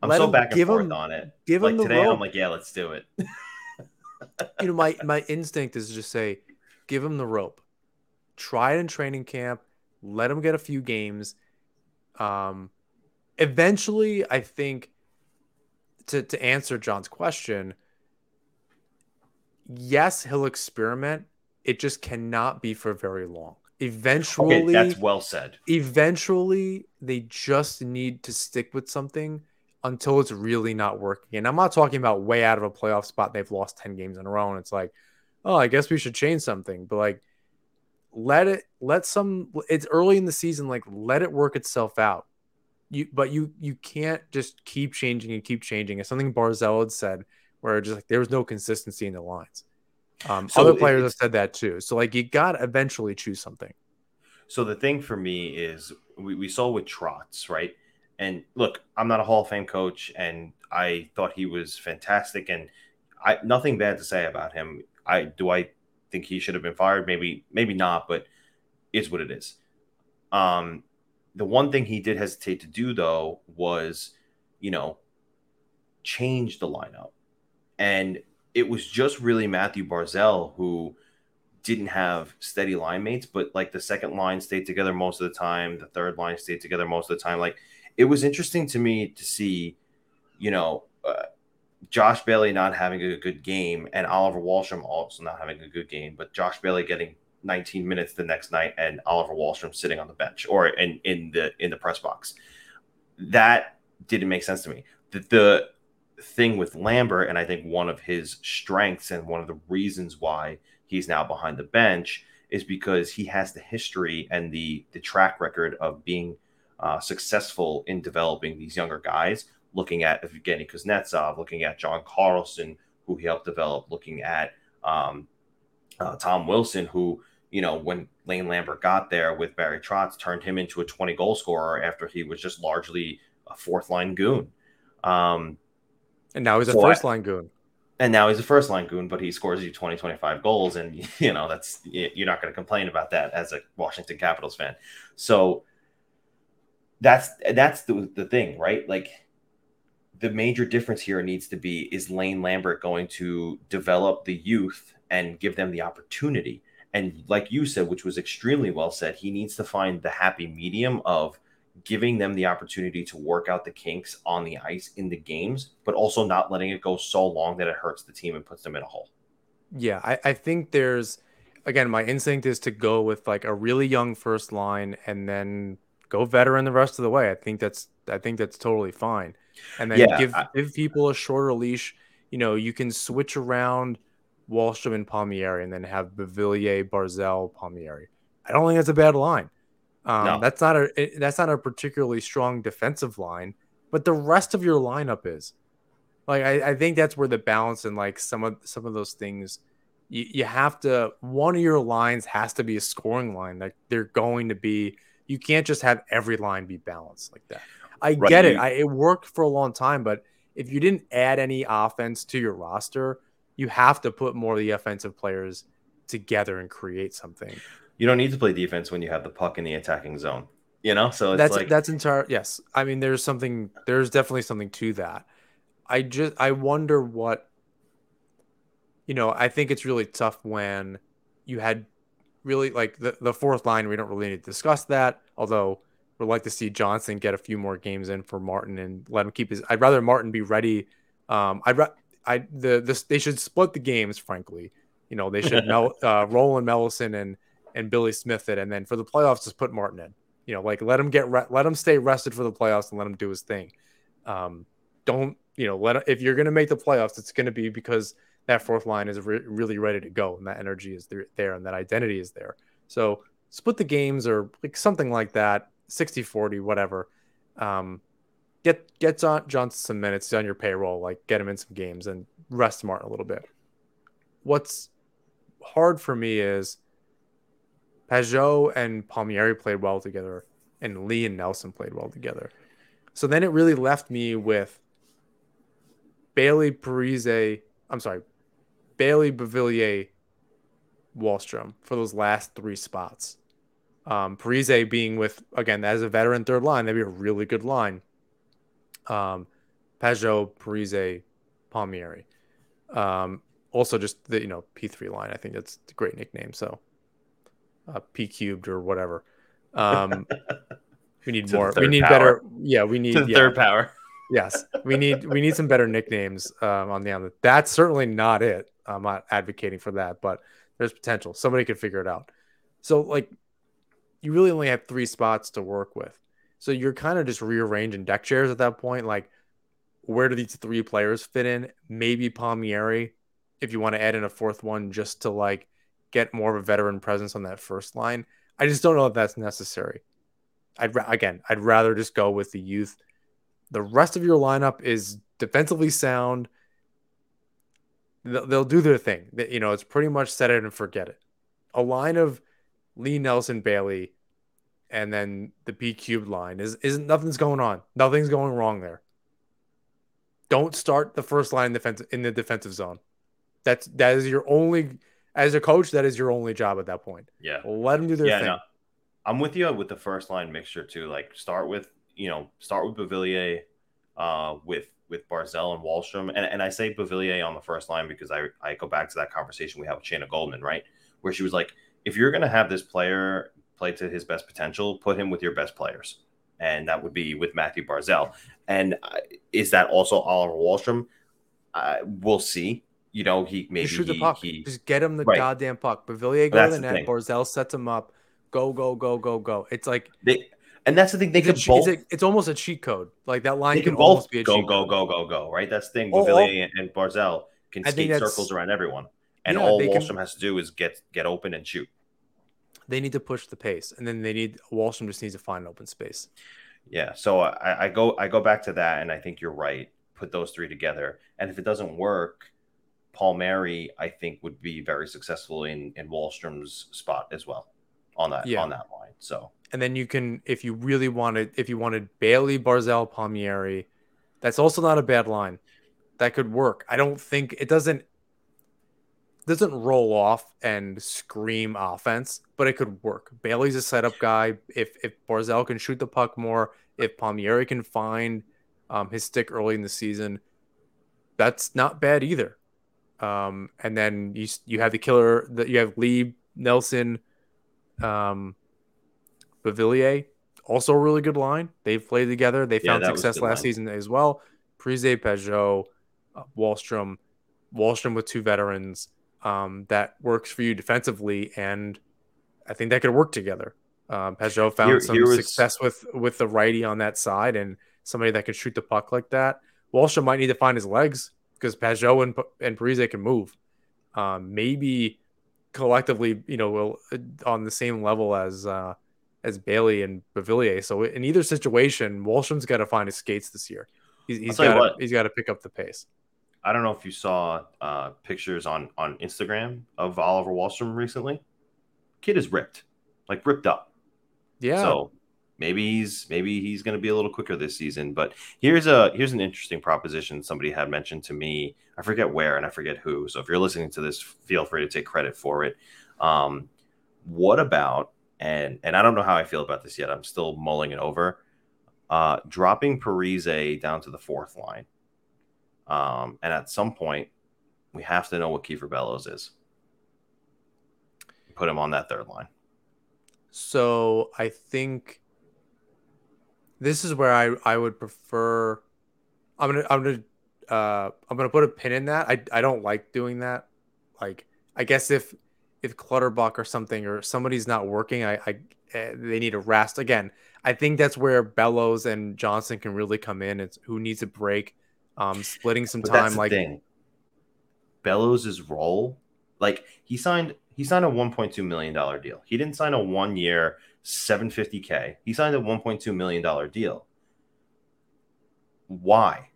I'm Let so him- back and forth him- on it. give like him the today, rope. I'm like, yeah, let's do it. You know, my my instinct is to just say, give him the rope. Try it in training camp. Let him get a few games. Um, eventually, I think to to answer John's question, yes, he'll experiment. It just cannot be for very long. Eventually, Okay, that's well said. eventually they just need to stick with something until it's really not working. And I'm not talking about way out of a playoff spot. They've lost 10 games in a row. And it's like, oh, I guess we should change something. But like, let it, let some, it's early in the season. Like, let it work itself out. You, but you, you can't just keep changing and keep changing. It's something Barzal had said where just like there was no consistency in the lines. Um, So other players have said that too. So like you got to eventually choose something. So the thing for me is we, we saw with Trotz, right? And look, I'm not a Hall of Fame coach, and I thought he was fantastic, and I nothing bad to say about him. I do I think he should have been fired? Maybe, maybe not, but it's what it is. Um, the one thing he did hesitate to do though was, you know, change the lineup, and it was just really Matthew Barzal who didn't have steady line mates, but like the second line stayed together most of the time, the third line stayed together most of the time. Like it was interesting to me to see, you know, uh, Josh Bailey not having a good game and Oliver Wahlstrom also not having a good game, but Josh Bailey getting 19 minutes the next night and Oliver Wahlstrom sitting on the bench or in, in the in the press box. That didn't make sense to me. The, the thing with Lambert, and I think one of his strengths and one of the reasons why he's now behind the bench is because he has the history and the the track record of being uh, successful in developing these younger guys. Looking at Evgeny Kuznetsov, looking at John Carlson, who he helped develop, looking at um, uh, Tom Wilson, who you know when Lane Lambert got there with Barry Trotz, turned him into a 20 goal scorer after he was just largely a fourth line goon. Um, And now he's a So I- first line goon. and now he's a first line goon, but he scores you 20, 25 goals. And, you know, that's, you're not going to complain about that as a Washington Capitals fan. So that's, that's the, the thing, right? Like the major difference here needs to be is Lane Lambert going to develop the youth and give them the opportunity? And like you said, which was extremely well said, he needs to find the happy medium of giving them the opportunity to work out the kinks on the ice in the games, but also not letting it go so long that it hurts the team and puts them in a hole. Yeah, I, I think there's again my instinct is to go with like a really young first line and then go veteran the rest of the way. I think that's I think that's totally fine. And then Yeah, give I- give people a shorter leash. You know, you can switch around Wahlstrom and Palmieri and then have Beauvillier, Barzal, Palmieri. I don't think that's a bad line. Um, No. That's not a that's not a particularly strong defensive line, but the rest of your lineup is. Like I, I think that's where the balance and like some of some of those things you, you have to one of your lines has to be a scoring line. Like they're going to be you can't just have every line be balanced like that. I Right, get it. I, it worked for a long time, but if you didn't add any offense to your roster, you have to put more of the offensive players together and create something. You don't need to play defense when you have the puck in the attacking zone, you know? So it's that's like, that's entire yes. I mean, there's something. There's definitely something to that. I just I wonder what. You know, I think it's really tough when you had really like the, the fourth line. We don't really need to discuss that. Although we'd like to see Johnston get a few more games in for Martin and let him keep his. I'd rather Martin be ready. Um, I'd I the this they should split the games. Frankly, you know they should Mel, uh, Roland Melanson and and Billy Smith it, and then for the playoffs just put Martin in. You know, like let him get re- let him stay rested for the playoffs and let him do his thing. Um, don't you know? Let if you're gonna make the playoffs, it's gonna be because that fourth line is re- really ready to go and that energy is there, there and that identity is there. So split the games or like something like that, 60 40, whatever. Um, get get John, Johnston some minutes on your payroll, like get him in some games and rest Martin a little bit. What's hard for me is Pageau and Palmieri played well together, and Lee and Nelson played well together. So then it really left me with Bailey Parise. I'm sorry, Bailey Beauvillier, Wahlstrom for those last three spots. Um, Parise being with again as a veteran third line, that'd be a really good line. Um, Pageau, Parise, Palmieri. Um, also just the you know P three line. I think that's a great nickname. So uh, P cubed or whatever. Um, we need more. We need power. better. Yeah, we need yeah, third power. yes, we need we need some better nicknames um, on the island. That's certainly not it. I'm not advocating for that, but there's potential. Somebody could figure it out. So like, you really only have three spots to work with. So you're kind of just rearranging deck chairs at that point. Like, where do these three players fit in? Maybe Palmieri, if you want to add in a fourth one, just to like get more of a veteran presence on that first line. I just don't know if that's necessary. I'd ra- again, I'd rather just go with the youth. The rest of your lineup is defensively sound. they'll, do their thing. You know, it's pretty much set it and forget it. A line of Lee Nelson Bailey and then the B cubed line is isn't nothing's going on. Nothing's going wrong there. Don't start the first line defense in the defensive zone. That's that is your only as a coach. That is your only job at that point. Yeah, let them do their yeah, thing. No, I'm with you with the first line mixture too. Like start with you know start with Beauvillier, uh, with with Barzal and Wahlstrom, and and I say Beauvillier on the first line because I I go back to that conversation we had with Shayna Goldman, right, where she was like, if you're gonna have this player play to his best potential, put him with your best players. And that would be with Matthew Barzal. And uh, is that also Oliver Wahlstrom? Uh, we'll see. You know, he maybe Just shoot the he, puck. he Just get him the Right. goddamn puck. Beauvillier go to the the net. thing. Barzal sets him up. Go go go go go. It's like they, and that's the thing. They it's, a could che- both. it's, a- it's almost a cheat code. Like that line they can can both be a go go go go go. Right. That's the thing. Oh, oh. Beauvillier and, and Barzal can I skate circles around everyone, and Yeah, all they can- has to do is get get open and shoot. They need to push the pace, and then they need Wahlstrom just needs to find an open space. Yeah, so I, I go I go back to that, and I think you're right. Put those three together, and if it doesn't work, Palmieri I think would be very successful in in Wahlstrom's spot as well on that Yeah. on that line. So And then you can, if you really wanted, if you wanted Bailey, Barzal, Palmieri, that's also not a bad line. That could work. I don't think it doesn't doesn't roll off and scream offense, but it could work. Bailey's a setup guy. If if Barzal can shoot the puck more, if Palmieri can find um, his stick early in the season, that's not bad either. Um, and then you you have the killer that you have Lee Nelson, um, Beauvillier, also a really good line. They've played together. They found a success last line. season as well. Parise, Pageau, uh, Wahlstrom, Wahlstrom with two veterans. Um, that works for you defensively, and I think that could work together. Um, Pageau found Here- some here was- success with with the righty on that side, and somebody that can shoot the puck like that. Wahlstrom might need to find his legs because Pageau and and Parise can move. Um, maybe collectively, you know, will uh, on the same level as uh, as Bailey and Beauvillier. So in either situation, Wahlstrom's got to find his skates this year. He's, got to he's got to pick up the pace. I don't know if you saw uh, pictures on on Instagram of Oliver Wahlstrom recently. Kid is ripped, like ripped up. Yeah, So maybe he's maybe he's going to be a little quicker this season. But here's a here's an interesting proposition somebody had mentioned to me. I forget where and I forget who. So if you're listening to this, feel free to take credit for it. Um, what about and and I don't know how I feel about this yet. I'm still mulling it over. Uh, dropping Parise down to the fourth line. Um, and at some point, we have to know what Kieffer Bellows is. Put him on that third line. So I think this is where I I would prefer. I'm gonna I'm gonna uh I'm gonna put a pin in that. I I don't like doing that. Like I guess if if Clutterbuck or something or somebody's not working, I I eh, they need a rest again. I think that's where Bellows and Johnston can really come in. It's who needs a break, um, splitting some But that's time. the Like thing. Bellows' role, like he signed, he signed a 1.2 million dollar deal. He didn't sign a one year 750k. He signed a 1.2 million dollar deal. Why?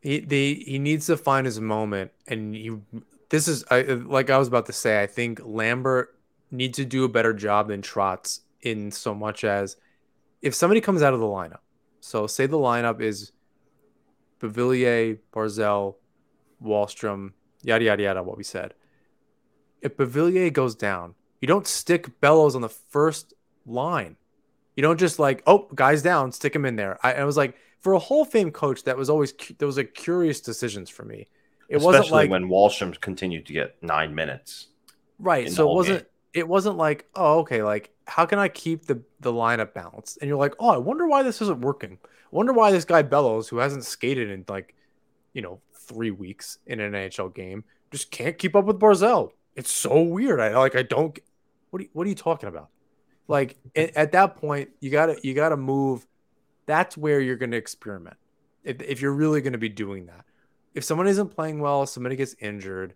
he they, he needs to find his moment and you this is I, like i was about to say i think lambert needs to do a better job than trotz in so much as if somebody comes out of the lineup so say the lineup is Beauvillier, barzal wahlstrom yada yada yada what we said if Beauvillier goes down you don't stick bellows on the first line you don't just like oh guys down stick him in there i, I was like for a Hall of Fame coach, that was always cu- those are curious decisions for me. It Especially wasn't like when Wahlstrom continued to get nine minutes. right. So it wasn't. game. It wasn't like oh okay, like how can I keep the the lineup balanced? And you're like oh I wonder why this isn't working. I wonder why this guy Bellows, who hasn't skated in like you know three weeks in an NHL game, just can't keep up with Barzal. It's so weird. I like I don't. What are you, what are you talking about? Like at that point, you gotta you gotta move. That's where you're gonna experiment. If if you're really gonna be doing that. If someone isn't playing well, somebody gets injured,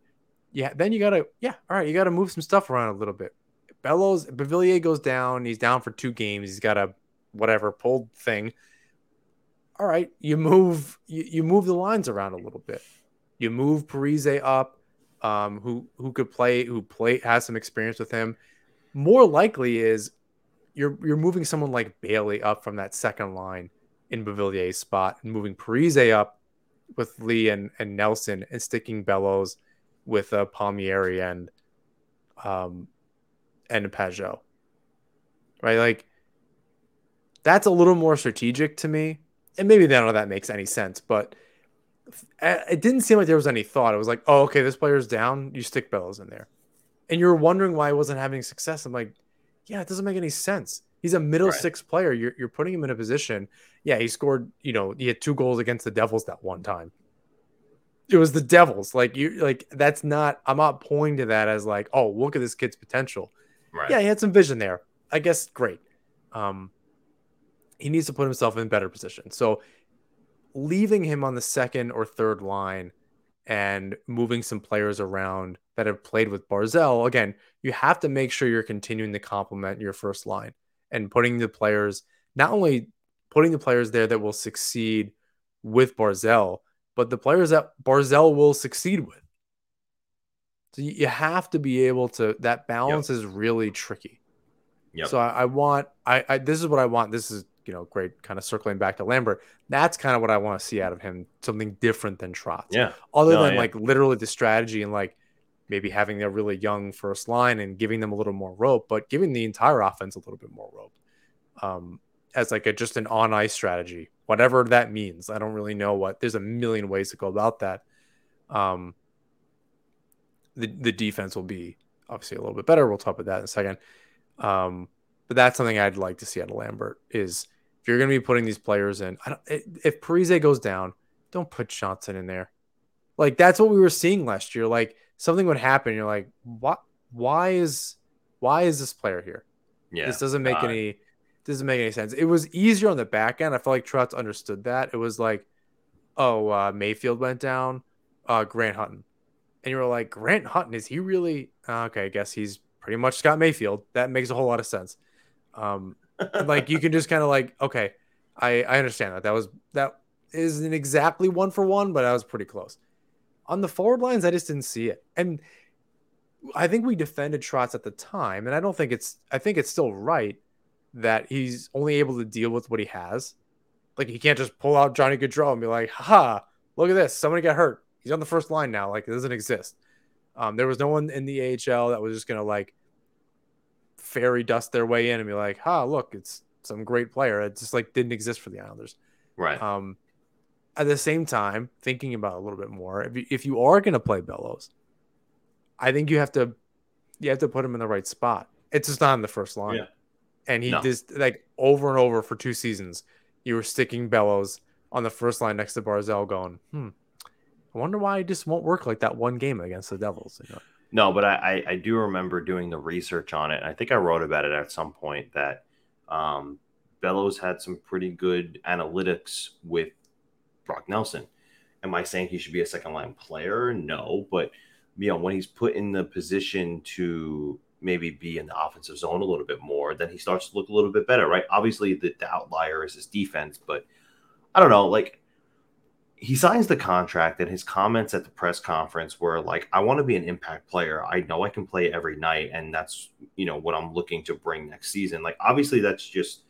yeah, then you gotta yeah, all right, you gotta move some stuff around a little bit. Bellows Beauvillier goes down. He's down for two games. He's got a whatever pulled thing. All right, you move you, you move the lines around a little bit. You move Parise up, um, who who could play, who play has some experience with him. More likely is you're you're moving someone like Bailey up from that second line in Beauvillier's spot and moving Parise up with Lee and, and Nelson and sticking Bellows with uh, Palmieri and um and Pageau. Right? Like that's a little more strategic to me. And maybe none of that makes any sense, but it didn't seem like there was any thought. It was like, oh, okay, this player's down. You stick Bellows in there. And you're wondering why he wasn't having success. I'm like, yeah, it doesn't make any sense. He's a middle right. six player. You're, you're putting him in a position. Yeah, he scored, you know, he had two goals against the Devils that one time. It was the Devils. Like, you, like, that's not, I'm not pointing to that as like, oh, look at this kid's potential. Right. Yeah, he had some vision there. I guess great. Um, he needs to put himself in better position. So leaving him on the second or third line and moving some players around that have played with Barzal, again, you have to make sure you're continuing to complement your first line and putting the players, not only putting the players there that will succeed with Barzal, but the players that Barzal will succeed with. So you have to be able to, that balance yep. is really tricky. Yep. So I, I want, I, I, this is what I want. This is you know, great kind of circling back to Lambert. That's kind of what I want to see out of him, something different than Trotz. Yeah. Other no, than yeah. like literally the strategy and like maybe having a really young first line and giving them a little more rope, but giving the entire offense a little bit more rope. Um, as like a just an on ice strategy, whatever that means. I don't really know what there's a million ways to go about that. Um, the the defense will be obviously a little bit better. We'll talk about that in a second. Um, but that's something I'd like to see out of Lambert is if you're going to be putting these players in, if Parise goes down, don't put Johnston in there. Like that's what we were seeing last year. Like something would happen, you're like, what? Why is why is this player here? Yeah, this doesn't make uh, any doesn't make any sense. It was easier on the back end. I felt like Trotz understood that. It was like, oh, uh, Mayfield went down, uh, Grant Hutton, and you were like, Grant Hutton is he really? Uh, okay, I guess he's pretty much Scott Mayfield. That makes a whole lot of sense. Um, like you can just kind of like, okay, I I understand that. That was that isn't exactly one for one, but I was pretty close. On the forward lines, I just didn't see it. And I think we defended Trotz at the time, and I don't think it's I think it's still right that he's only able to deal with what he has. Like he can't just pull out Johnny Gaudreau and be like, ha, look at this. Somebody got hurt. He's on the first line now. Like it doesn't exist. Um, there was no one in the AHL that was just gonna like fairy dust their way in and be like, "Ha, look, it's some great player." It just like didn't exist for the Islanders. Right. Um, at the same time, thinking about a little bit more, if you, if you are going to play Bellows, I think you have to you have to put him in the right spot. It's just not in the first line. Yeah. And he no. just like over and over for two seasons, you were sticking Bellows on the first line next to Barzal, going, "Hmm, I wonder why it just won't work like that one game against the Devils." You know? No, but I, I, I do remember doing the research on it. I think I wrote about it at some point that um, Bellows had some pretty good analytics with Brock Nelson. Am I saying he should be a second line player? No, but you know when he's put in the position to maybe be in the offensive zone a little bit more, then he starts to look a little bit better, right? Obviously, the, the outlier is his defense, but I don't know, like he signs the contract and his comments at the press conference were like i want to be an impact player i know i can play every night and that's you know what i'm looking to bring next season like obviously that's just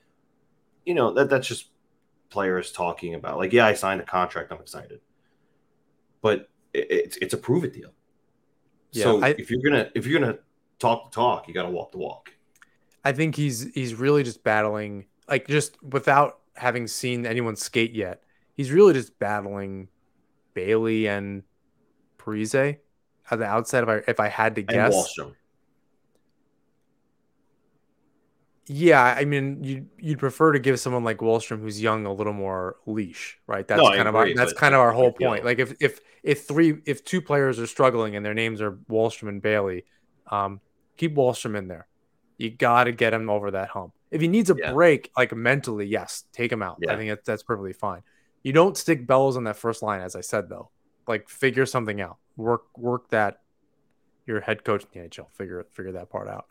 you know that that's just players talking about like yeah i signed a contract i'm excited. But it, it's it's a prove it deal. Yeah, so I, if you're gonna if you're gonna talk the talk you gotta walk the walk. I think he's he's really just battling like just without having seen anyone skate yet he's really just battling Bailey and Parise at the outside. If I if I had to guess, Yeah, I mean, you you'd prefer to give someone like Wahlstrom, who's young, a little more leash, right? That's no, kind of our that's kind of our whole point. Like if if if three if two players are struggling and their names are Wahlstrom and Bailey, um, keep Wahlstrom in there. You got to get him over that hump. If he needs a yeah. break, like mentally, yes, take him out. Yeah. I think that's, that's perfectly fine. You don't stick Bellows on that first line, as I said though. Like figure something out. Work work that. Your head coach in the NHL figure figure that part out.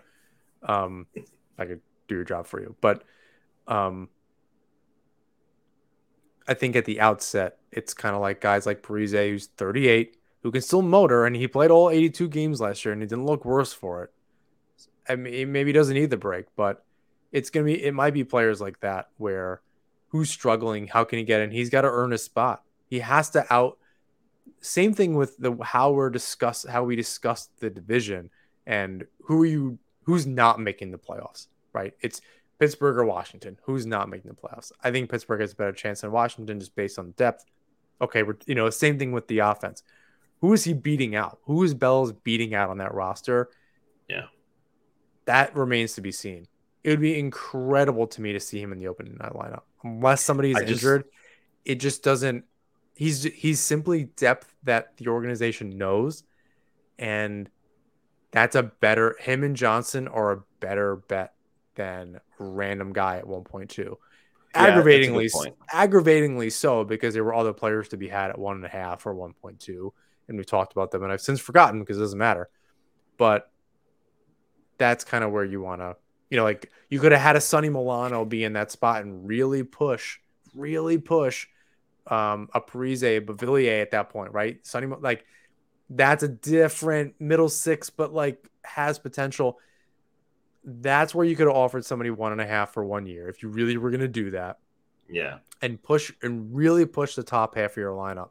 Um, I could do your job for you, but um, I think at the outset it's kind of like guys like Parise, who's 38, who can still motor, and he played all 82 games last year, and he didn't look worse for it. I mean, maybe he doesn't need the break, but it's gonna be it might be players like that where who's struggling, how can he get in? He's got to earn a spot. He has to out. Same thing with the how we're discuss how we discussed the division and who are you who's not making the playoffs, right? It's Pittsburgh or Washington. Who's not making the playoffs? I think Pittsburgh has a better chance than Washington just based on depth. Okay, we're you know, same thing with the offense. Who is he beating out? Who is Bells beating out on that roster? Yeah. That remains to be seen. It would be incredible to me to see him in the opening night lineup. Unless somebody's just- injured, it just doesn't he's he's simply depth that the organization knows and that's a better him and Johnston are a better bet than random guy at 1.2. Yeah, that's a good aggravatingly, aggravatingly so because there were other players to be had at one and a half or 1.2, and we talked about them, and I've since forgotten because it doesn't matter. But that's kind of where you want to, you know, like you could have had a Sonny Milano be in that spot and really push, really push um, a Parise, Beauvillier at that point, right? Sonny, Mo- like that's a different middle six, but like has potential. That's where you could have offered somebody one and a half for one year if you really were going to do that Yeah. and push and really push the top half of your lineup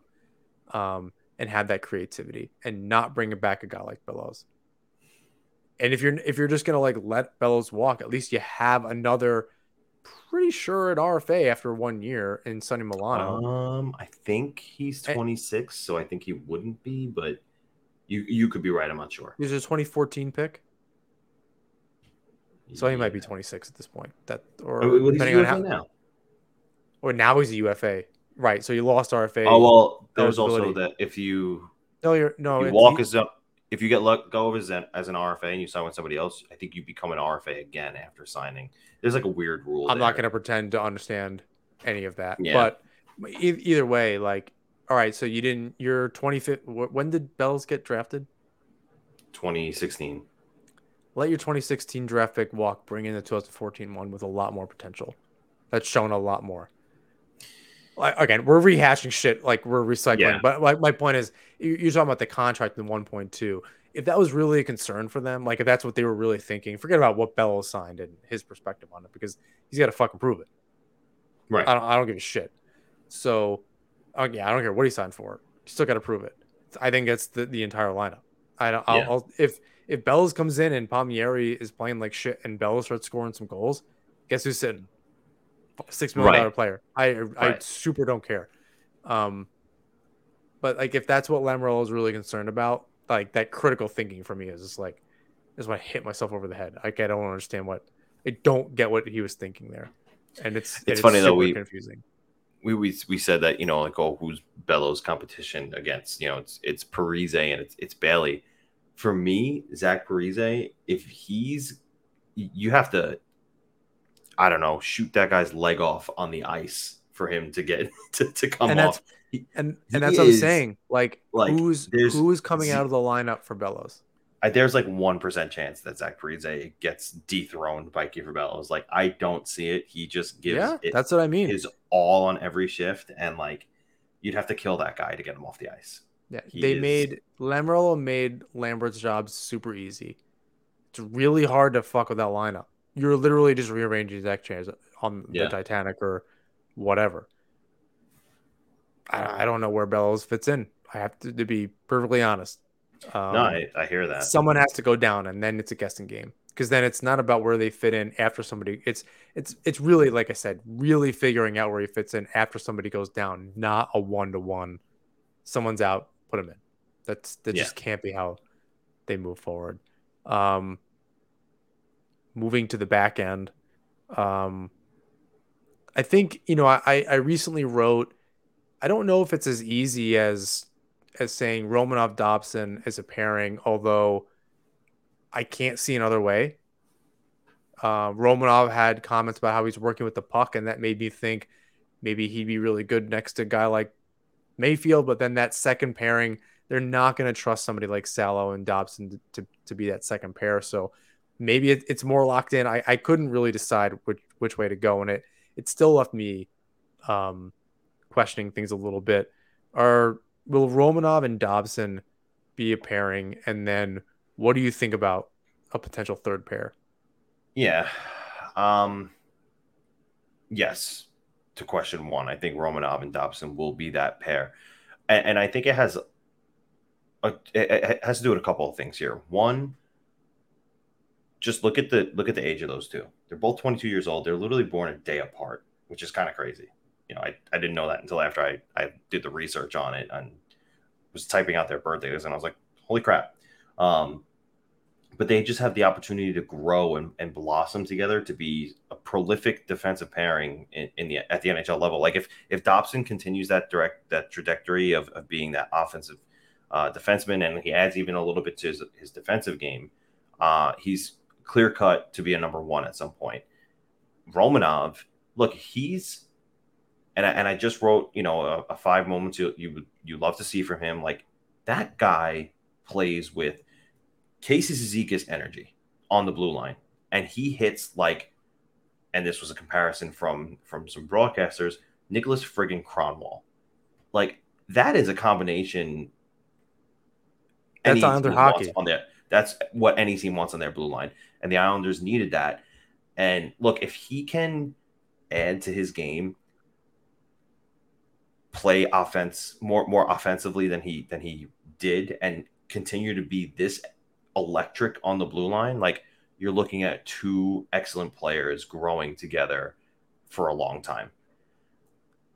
um, and have that creativity and not bring it back a guy like Bellows. And if you're if you're just gonna like let Bellows walk, at least you have another pretty sure an RFA after one year in Sonny Milano. Um, I think he's Eh. 26, so I think he wouldn't be, but you you could be right. I'm not sure. He's a 2014 pick, so he might be 26 at this point. That or Oh, depending on how. now. Or now he's a UFA, right? So you lost RFA. Oh well, there's also eligibility. that if you no, you're no. you walk he- as a if you get let go as an as an RFA and you sign with somebody else, I think you become an RFA again after signing. There's like a weird rule. I'm not going to pretend to understand any of that. Yeah. But either way, like, all right, so you didn't, you're 25th. When did Bells get drafted? 2016. Let your 2016 draft pick walk, bring in the 2014 one with a lot more potential. That's shown a lot more. Like, again, we're rehashing shit like we're recycling. Yeah. But like, my point is, you- you're talking about the contract in 1.2. If that was really a concern for them, like if that's what they were really thinking, forget about what Bellows signed and his perspective on it because he's got to fucking prove it. Right. I don't, I don't give a shit. So, uh, yeah, I don't care what he signed for. You still got to prove it. I think that's the, the entire lineup. I don't. I'll, Yeah. I'll, if if Bells comes in and Palmieri is playing like shit and Bells starts scoring some goals, guess who's sitting? Six million dollar Right. player. I I super don't care. Um, but like if that's what Lamoriello is really concerned about, like that critical thinking for me is just like is when I hit myself over the head. Like I don't understand what I don't get what he was thinking there, and it's and It's funny though, we- confusing. we, we we said that you know like oh who's Bellows competition against you know it's it's Parise and it's it's Bailey. For me, Zach Parise, if he's you have to, I don't know, shoot that guy's leg off on the ice for him to get to, to come And off. He- And and that's what I'm saying. Like, like, who's who is coming out of the lineup for Bellows? I, there's like one percent chance that Zach Parise gets dethroned by Kieffer Bellows. Like I don't see it. He just gives yeah, it that's what I mean. his all on every shift, and like you'd have to kill that guy to get him off the ice. Yeah, he they is- made Lamoriello made Lambert's job super easy. It's really hard to fuck with that lineup. You're literally just rearranging deck chairs on Yeah. the Titanic or whatever. I, I don't know where Bellows fits in. I have to, to be perfectly honest. Um, no, I, I hear that. someone has to go down, and then it's a guessing game because then it's not about where they fit in after somebody. It's it's it's really like I said, really figuring out where he fits in after somebody goes down, not a one to one. Someone's out, put him in. That's that Yeah. just can't be how they move forward. Um, moving to the back end, um, I think you know I I recently wrote. I don't know if it's as easy as as saying Romanov Dobson as a pairing, although I can't see another way. Uh, Romanov had comments about how he's working with the puck, and that made me think maybe he'd be really good next to a guy like Mayfield. But then that second pairing, they're not going to trust somebody like Salo and Dobson to, to, to be that second pair. So maybe it, it's more locked in. I, I couldn't really decide which which way to go, and it it still left me um, questioning things a little bit. Are will Romanov and Dobson be a pairing? And then what do you think about a potential third pair? Yeah. Um, yes, to question one, I think Romanov and Dobson will be that pair, and, and I think it has a, it, has to do with a couple of things here. One, just look at the look at the age of those two. They're both 22 years old. They're literally born a day apart, which is kind of crazy. You know, I, I didn't know that until after I, I did the research on it and was typing out their birthdays, and I was like, holy crap. Um, but they just have the opportunity to grow and, and blossom together to be a prolific defensive pairing in, in, the at the NHL level. Like if if Dobson continues that direct that trajectory of, of being that offensive uh, defenseman and he adds even a little bit to his, his defensive game, uh, he's clear cut to be a number one at some point. Romanov, look, he's and I, and I just wrote you know a, a five moments you you you love to see from him. Like that guy plays with Casey Cizikas energy on the blue line, and he hits like, and this was a comparison from from some broadcasters, Niklas friggin' Kronwall. Like that is a combination. That's Islander hockey on there. That's what any team wants on their blue line, and the Islanders needed that. And look, if he can add to his game, play offense more more offensively than he than he did, and continue to be this electric on the blue line, like you're looking at two excellent players growing together for a long time.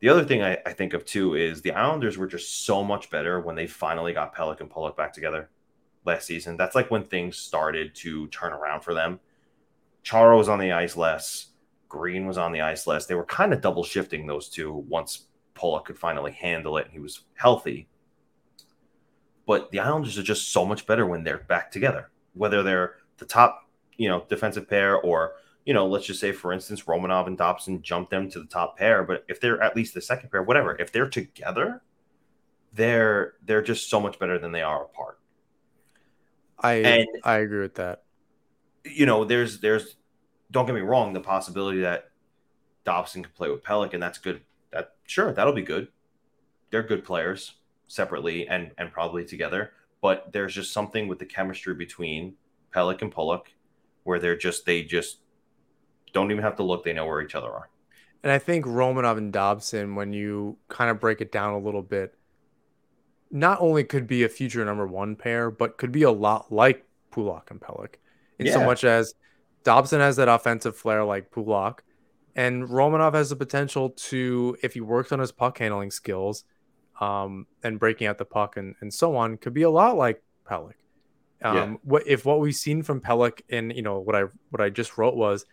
The other thing I, I, think of too is the Islanders were just so much better when they finally got Pelech and Pulock back together last season. That's like when things started to turn around for them. Chara was on the ice less, Green was on the ice less. They were kind of double shifting those two once Pulock could finally handle it and he was healthy. But the Islanders are just so much better when they're back together, whether they're the top, you know, defensive pair or, you know, let's just say, for instance, Romanov and Dobson jump them to the top pair. But if they're at least the second pair, whatever, if they're together, they're they're just so much better than they are apart. I and, I agree with that. You know, there's there's don't get me wrong, the possibility that Dobson can play with Pelech, and that's good. That sure, that'll be good. They're good players separately and and probably together. But there's just something with the chemistry between Pelech and Pulock where they're just they just don't even have to look; they know where each other are. And I think Romanov and Dobson, when you kind of break it down a little bit, not only could be a future number one pair, but could be a lot like Pulock and Pelech, in yeah. so much as Dobson has that offensive flair like Pulock, and Romanov has the potential to, if he works on his puck handling skills, um, and breaking out the puck and, and so on could be a lot like Pelech. Um, yeah. what if what we've seen from Pelech and you know what I what I just wrote was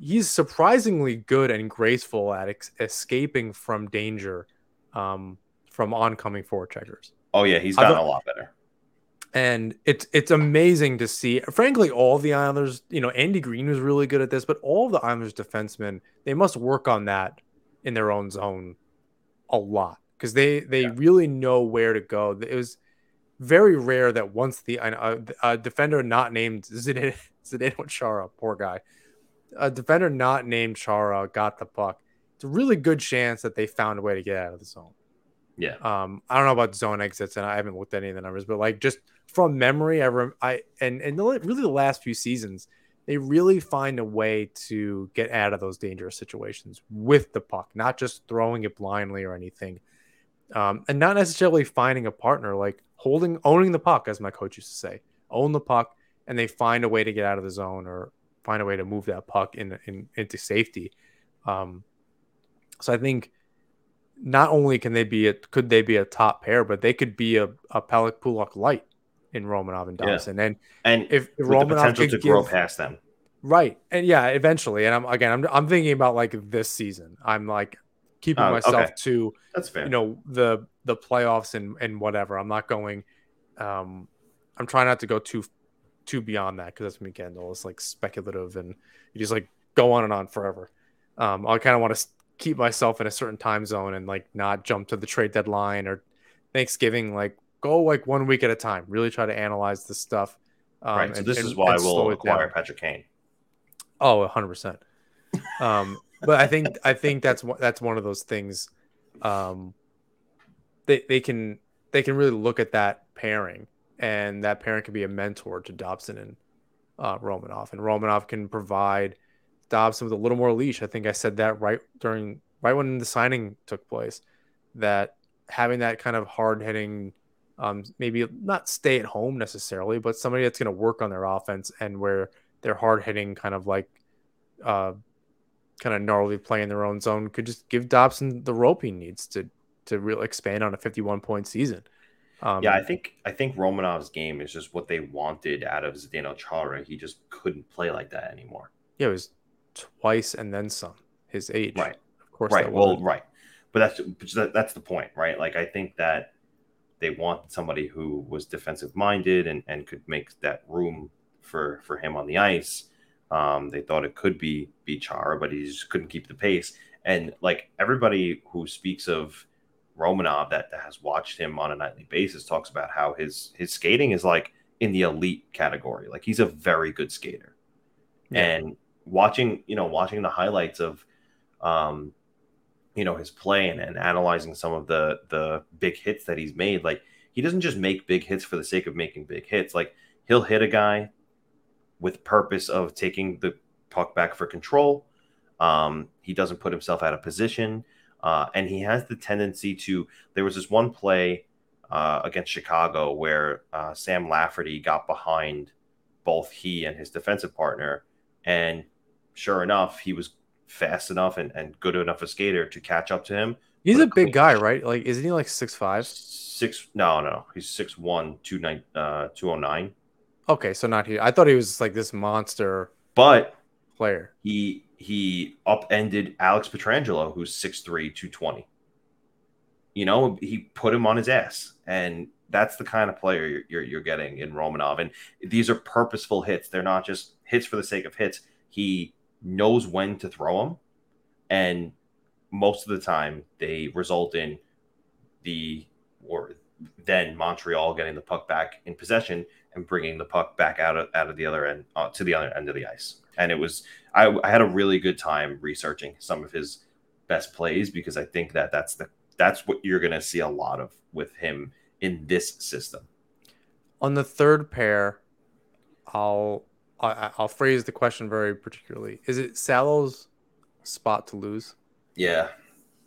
he's surprisingly good and graceful at ex- escaping from danger um, from oncoming forward checkers. Oh yeah, he's gotten a lot better. And it's it's amazing to see. Frankly, all the Islanders, you know, Andy Green was really good at this, but all the Islanders defensemen, they must work on that in their own zone a lot because they they yeah. really know where to go. It was very rare that once the uh, a defender not named Zdeno Chara, poor guy, a defender not named Chara got the puck. It's a really good chance that they found a way to get out of the zone. Yeah. Um, I don't know about zone exits, and I haven't looked at any of the numbers, but like just from memory, I rem- I and and the, really the last few seasons, they really find a way to get out of those dangerous situations with the puck, not just throwing it blindly or anything um, and not necessarily finding a partner, like holding, owning the puck, as my coach used to say, own the puck, and they find a way to get out of the zone or find a way to move that puck in, in into safety. Um, so I think not only can they be a could they be a top pair, but they could be a, a Pelech Pulock light in Romanov and Dobson. Yeah. And and if, if Romanov potential to grow past them. Right. And yeah, eventually. And I'm again I'm I'm thinking about like this season. I'm like keeping oh, myself okay. to that's fair. You know the the playoffs and and whatever. I'm not going. Um, I'm trying not to go too too beyond that because that's me, Kendall. It's like speculative and you just like go on and on forever. Um, I kind of want to keep myself in a certain time zone and like not jump to the trade deadline or Thanksgiving. Like go like one week at a time. Really try to analyze the stuff. Um, right. So and, this and, is why we'll acquire Patrick Kane. Oh, 100 percent. Um, but I think I think that's that's one of those things. Um, they they can they can really look at that pairing, and that pairing can be a mentor to Dobson and uh, Romanov, and Romanov can provide Dobson with a little more leash. I think I said that right during right when the signing took place, that having that kind of hard hitting, um, maybe not stay at home necessarily, but somebody that's going to work on their offense and where they're hard hitting, kind of like, uh, kind of gnarly play in their own zone, could just give Dobson the rope he needs to to really expand on a 51 point season. Um, yeah, I think I think Romanov's game is just what they wanted out of Zdeno Chara. He just couldn't play like that anymore. Yeah, it was twice and then some. His age, right? Of course, right. Well, right, but that's that's the point, right? Like I think that they want somebody who was defensive minded and and could make that room for for him on the ice. Um, they thought it could be be Chara, but he just couldn't keep the pace. And like everybody who speaks of Romanov that, that has watched him on a nightly basis talks about how his his skating is like in the elite category. Like he's a very good skater. Yeah. And watching, you know, watching the highlights of um you know his play and, and analyzing some of the the big hits that he's made, like he doesn't just make big hits for the sake of making big hits. Like he'll hit a guy with purpose of taking the puck back for control. Um, he doesn't put himself out of position. Uh, and he has the tendency to. There was this one play uh, against Chicago where uh, Sam Lafferty got behind both he and his defensive partner. And sure enough, he was fast enough and, and good enough a skater to catch up to him. He's a big guy, right? Like, isn't he like six five? Six? No, no, he's six one, two nine, uh, two oh nine. Okay, so not here. I thought he was like this monster, but player. He he upended Alex Pietrangelo, who's 6'3, 220. You know, he put him on his ass. And that's the kind of player you're, you're, you're, getting in Romanov. And these are purposeful hits. They're not just hits for the sake of hits. He knows when to throw them. And most of the time, they result in the, or then Montreal getting the puck back in possession and bringing the puck back out of, out of the other end uh, to the other end of the ice and it was I, I had a really good time researching some of his best plays because I think that that's the that's what you're going to see a lot of with him in this system. On the third pair, I'll I'll phrase the question very particularly. Is it Salo's spot to lose? Yeah,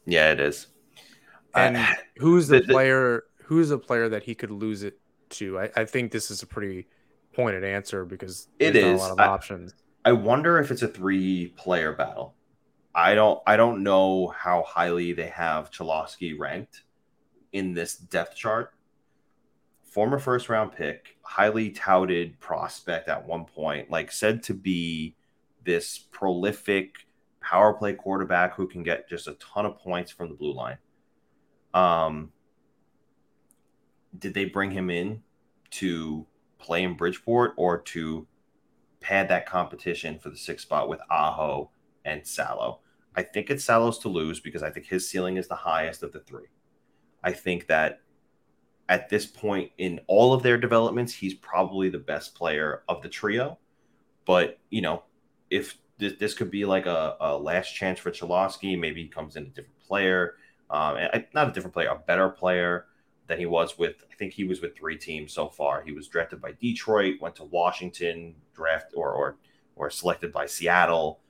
yeah, it is. And uh, who's the, the player? Who's the player that he could lose it to? I, I think this is a pretty pointed answer because it is a lot of I, options. I wonder if it's a three player battle. I don't I don't know how highly they have Cholowski ranked in this depth chart. Former first round pick, highly touted prospect at one point, like said to be this prolific power play quarterback who can get just a ton of points from the blue line. Um, did they bring him in to play in Bridgeport or to pad that competition for the sixth spot with Aho and Salo. I think it's Salo's to lose because I think his ceiling is the highest of the three. I think that at this point in all of their developments, he's probably the best player of the trio. But, you know, if this, this could be like a, a last chance for Cholowski, maybe he comes in a different player, um, not a different player, a better player than he was with. I think he was with three teams so far. He was drafted by Detroit, went to Washington, draft or or or selected by Seattle.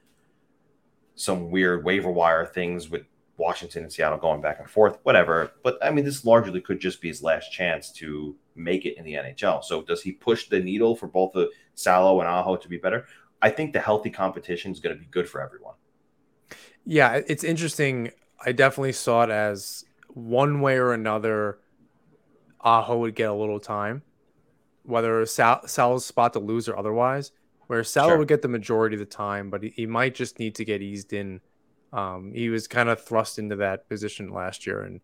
Some weird waiver wire things with Washington and Seattle going back and forth, whatever. But I mean, this largely could just be his last chance to make it in the NHL. So does he push the needle for both the Salo and Aho to be better? I think the healthy competition is going to be good for everyone. Yeah, it's interesting. I definitely saw it as one way or another Aho would get a little time, whether Sal, Sal's spot to lose or otherwise. Where Sal sure. would get the majority of the time, but he, he might just need to get eased in. Um, he was kind of thrust into that position last year, and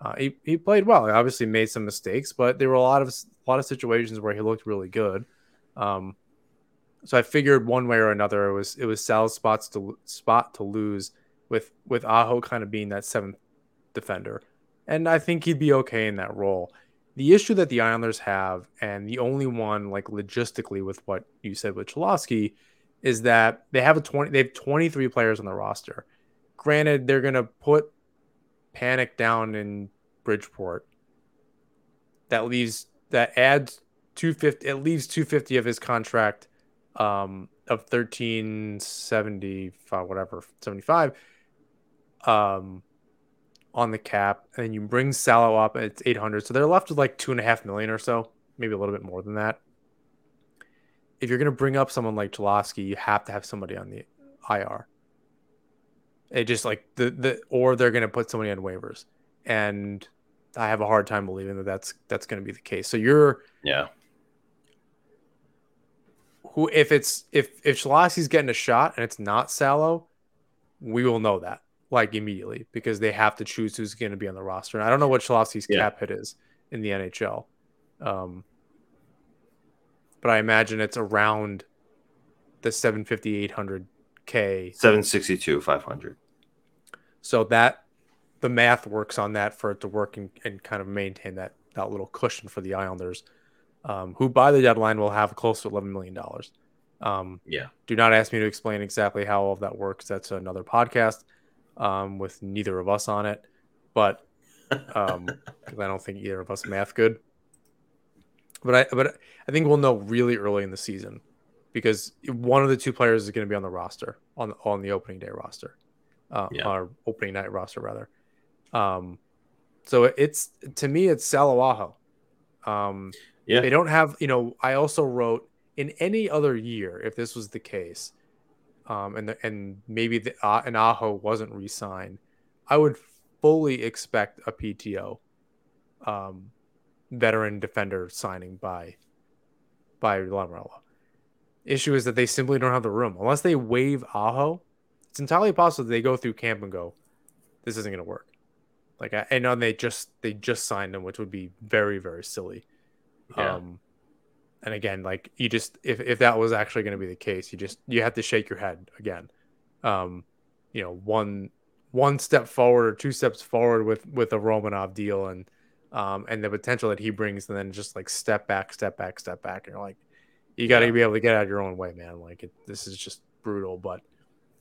uh, he he played well. He obviously made some mistakes, but there were a lot of a lot of situations where he looked really good. Um, so I figured one way or another it was it was Sal's spots to spot to lose with with Aho kind of being that seventh defender, and I think he'd be okay in that role the issue that the Islanders have, and the only one like logistically with what you said with Cholowski, is that they have a 20 they have 23 players on the roster. Granted, they're gonna put Panik down in Bridgeport. that leaves that adds 250 it leaves 250 of his contract um of 1375 whatever 75 um on the cap and you bring Salo up and it's 800 so they're left with like two and a half million or so maybe a little bit more than that if you're going to bring up someone like Cholowski you have to have somebody on the IR it just like the the or they're going to put somebody on waivers and I have a hard time believing that that's that's going to be the case. So you're yeah. Who if it's if if Cholowski's getting a shot and it's not Salo, we will know that like immediately because they have to choose who's going to be on the roster. And I don't know what Cholowski's yeah. cap hit is in the NHL. Um, but I imagine it's around the 750 800 k 762 500 so that the math works on that for it to work and, and kind of maintain that that little cushion for the Islanders, um, who by the deadline will have close to eleven million dollars. Um, yeah. Do not ask me to explain exactly how all of that works. That's another podcast um, with neither of us on it, but um, because I don't think either of us math good. But I but I think we'll know really early in the season because one of the two players is going to be on the roster on on the opening day roster, uh, yeah. or opening night roster rather. Um, so it's to me, it's Salo Aho. Um, yeah, they don't have. You know, I also wrote in any other year if this was the case, um, and the, and maybe the uh, an Aho wasn't re-signed, I would fully expect a PTO, um, veteran defender signing by by Lamoriello. Issue is that they simply don't have the room unless they waive Aho. It's entirely possible they go through camp and go, "This isn't going to work." Like I, know they just they just signed him, which would be very very silly. Yeah. Um, and again, like you just if if that was actually going to be the case, you just you have to shake your head again. Um, you know, one one step forward or two steps forward with with a Romanov deal and um and the potential that he brings, and then just like step back, step back, step back, and you're like, you got to yeah. be able to get out of your own way, man. Like it, this is just brutal. But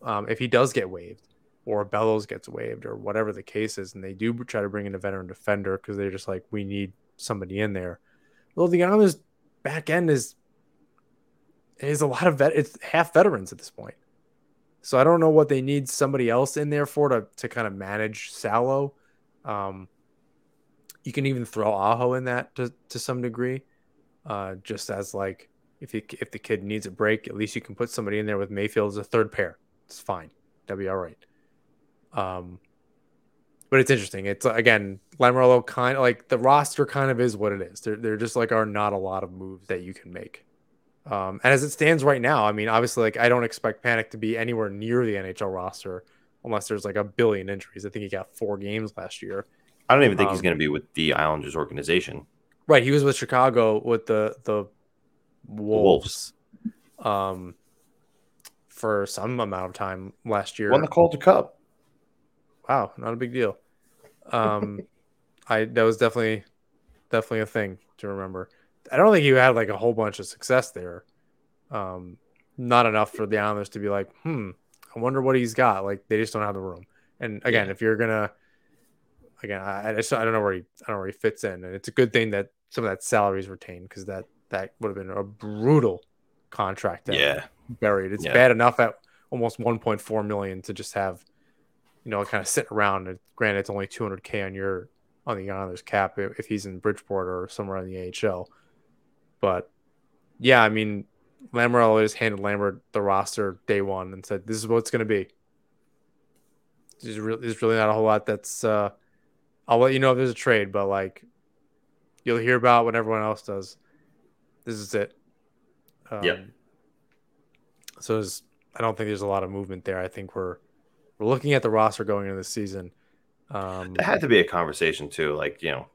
um, if he does get waived, or Bellows gets waived or whatever the case is, and they do try to bring in a veteran defender because they're just like, we need somebody in there. Well, the Islanders back end is is a lot of vet. It's half veterans at this point, so I don't know what they need somebody else in there for to to kind of manage Salo. Um, you can even throw Aho in that to to some degree, uh, just as like if you, if the kid needs a break, at least you can put somebody in there with Mayfield as a third pair. It's fine. That'd be all right. Um, but it's interesting. It's again, Lamoriello kind of like the roster kind of is what it is. There, there just like are not a lot of moves that you can make. Um, and as it stands right now, I mean, obviously, like I don't expect Panik to be anywhere near the NHL roster unless there's like a billion injuries. I think he got four games last year. I don't even think um, he's going to be with the Islanders organization. Right, he was with Chicago with the the Wolves, Wolves. um, for some amount of time last year. Won the Calder Cup wow, not a big deal. Um, I that was definitely definitely a thing to remember. I don't think you had like a whole bunch of success there. Um, not enough for the Islanders to be like, hmm, I wonder what he's got. Like they just don't have the room. And again, yeah. if you're gonna, again, I, I just I don't know where he I don't know where he fits in, and it's a good thing that some of that salary is retained because that that would have been a brutal contract. yeah, buried. It's yeah. bad enough at almost 1.4 million to just have you know, kind of sitting around. And granted, it's only 200k on your on the Islanders cap if he's in Bridgeport or somewhere in the AHL. But yeah, I mean, Lamoriello just handed Lambert the roster day one and said, "This is what it's going to be." There's really, there's really not a whole lot that's. Uh, I'll let you know if there's a trade, but like, you'll hear about when everyone else does. This is it. Um, yeah. So I don't think there's a lot of movement there. I think we're we're looking at the roster going into the season. Um, it had to be a conversation too, like you know,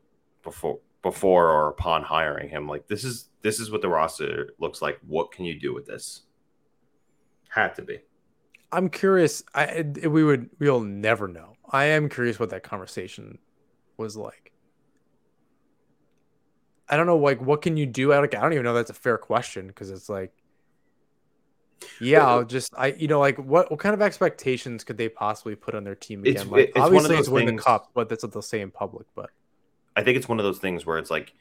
before before or upon hiring him. Like this is this is what the roster looks like. What can you do with this? Had to be. I'm curious. I we would we'll never know. I am curious what that conversation was like. I don't know, like what can you do? Like I don't even know that's a fair question because it's like yeah, I'll just I you know like what what kind of expectations could they possibly put on their team again? It's, like it's obviously it's win the cup, but that's what they'll say in public. But I think it's one of those things where it's like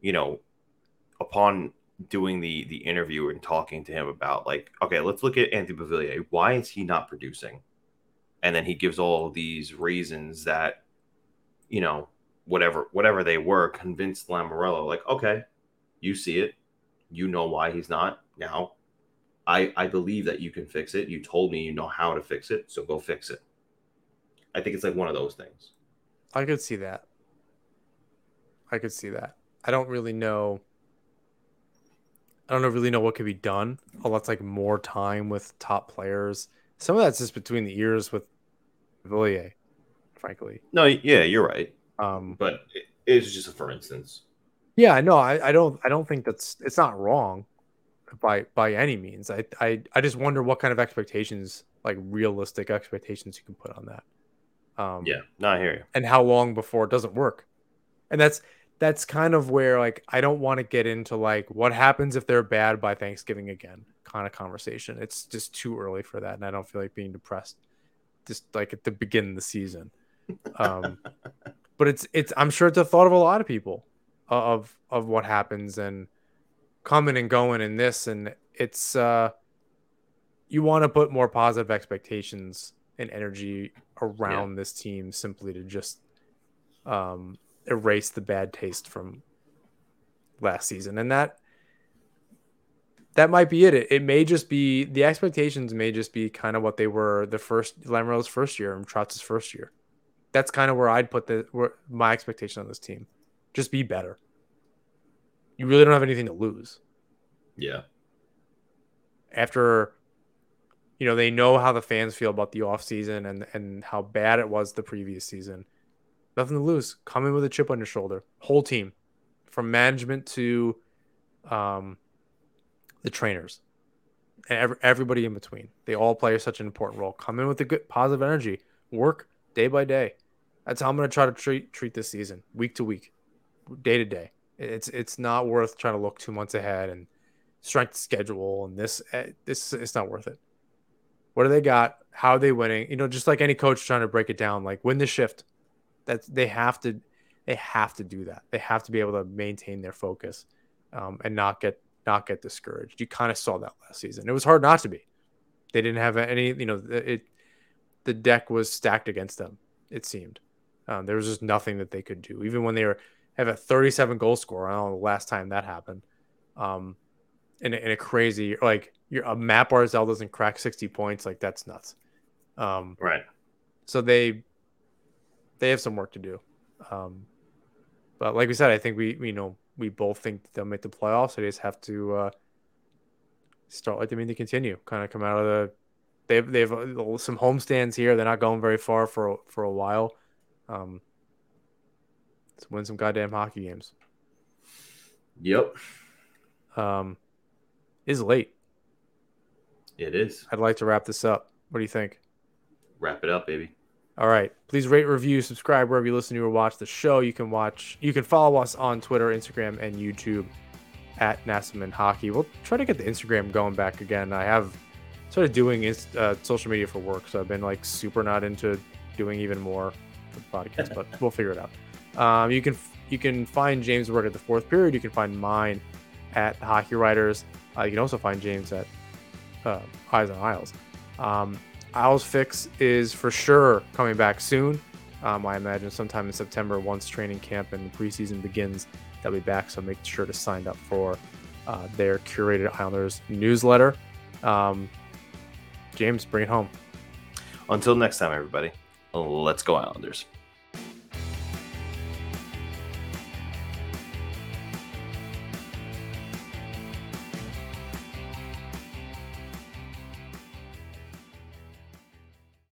you know, upon doing the the interview and talking to him about like, okay, let's look at Anthony Beauvillier. Why is he not producing? And then he gives all these reasons that, you know, whatever whatever they were, convinced Lamoriello, like, okay, you see it, you know why he's not. Now, I I believe that you can fix it. You told me you know how to fix it, so go fix it. I think it's like one of those things. I could see that. I could see that. I don't really know. I don't really know what could be done. A lot's like more time with top players. Some of that's just between the ears with Villiers, frankly. No, yeah, you're right. Um, but it, it's just a for instance. Yeah, no, I, I don't I don't think that's it's not wrong by by any means. I, I I just wonder what kind of expectations, like realistic expectations you can put on that. Um, yeah, not here. And how long before it doesn't work. And that's that's kind of where like I don't want to get into like what happens if they're bad by Thanksgiving again kind of conversation. It's just too early for that, and I don't feel like being depressed just like at the beginning of the season. Um, but it's it's I'm sure it's a thought of a lot of people of of what happens and coming and going in this, and it's uh, you want to put more positive expectations and energy around yeah. this team simply to just um, erase the bad taste from last season, and that that might be it. it. It may just be the expectations may just be kind of what they were the first Lamoriello's first year and Trotz's first year. That's kind of where I'd put the where my expectation on this team. Just be better. You really don't have anything to lose. Yeah. After you know, they know how the fans feel about the offseason and and how bad it was the previous season. Nothing to lose. Come in with a chip on your shoulder. Whole team. From management to um the trainers and every, everybody in between. They all play such an important role. Come in with a good positive energy. Work day by day. That's how I'm going to try to treat treat this season, week to week, day to day. It's it's not worth trying to look two months ahead and strength schedule and this eh, this it's not worth it. What do they got? How are they winning? You know, just like any coach trying to break it down, like win the shift. That they have to they have to do that. They have to be able to maintain their focus um, and not get not get discouraged. You kind of saw that last season. It was hard not to be. They didn't have any, you know, it the deck was stacked against them. It seemed um, there was just nothing that they could do. Even when they were have a 37 goal score. I don't know the last time that happened. Um, in a, in a crazy like a Mat Barzal doesn't crack 60 points like that's nuts. Um, right. So they they have some work to do. Um, but like we said, I think we you know we both think they'll make the playoffs. They just have to uh, start like they mean to continue. Kind of come out of the they have, they have uh, some homestands here. They're not going very far for for a while. Um, let's win some goddamn hockey games. Yep. Um, is late. It is. I'd like to wrap this up. What do you think? Wrap it up, baby. All right. Please rate, review, subscribe wherever you listen to or watch the show. You can watch, you can follow us on Twitter, Instagram, and YouTube at Nassau Men Hockey. We'll try to get the Instagram going back again. I have started doing uh, social media for work, so I've been like super not into doing even more for the podcast, but we'll figure it out. Um, you can you can find James' work at the fourth period. You can find mine at Hockey Writers. Uh, you can also find James at uh, Eyes on Isles. Um, Isles Fix is for sure coming back soon. Um, I imagine sometime in September once training camp and preseason begins, they'll be back. So make sure to sign up for uh, their curated Islanders newsletter. Um, James, bring it home. Until next time, everybody, let's go Islanders.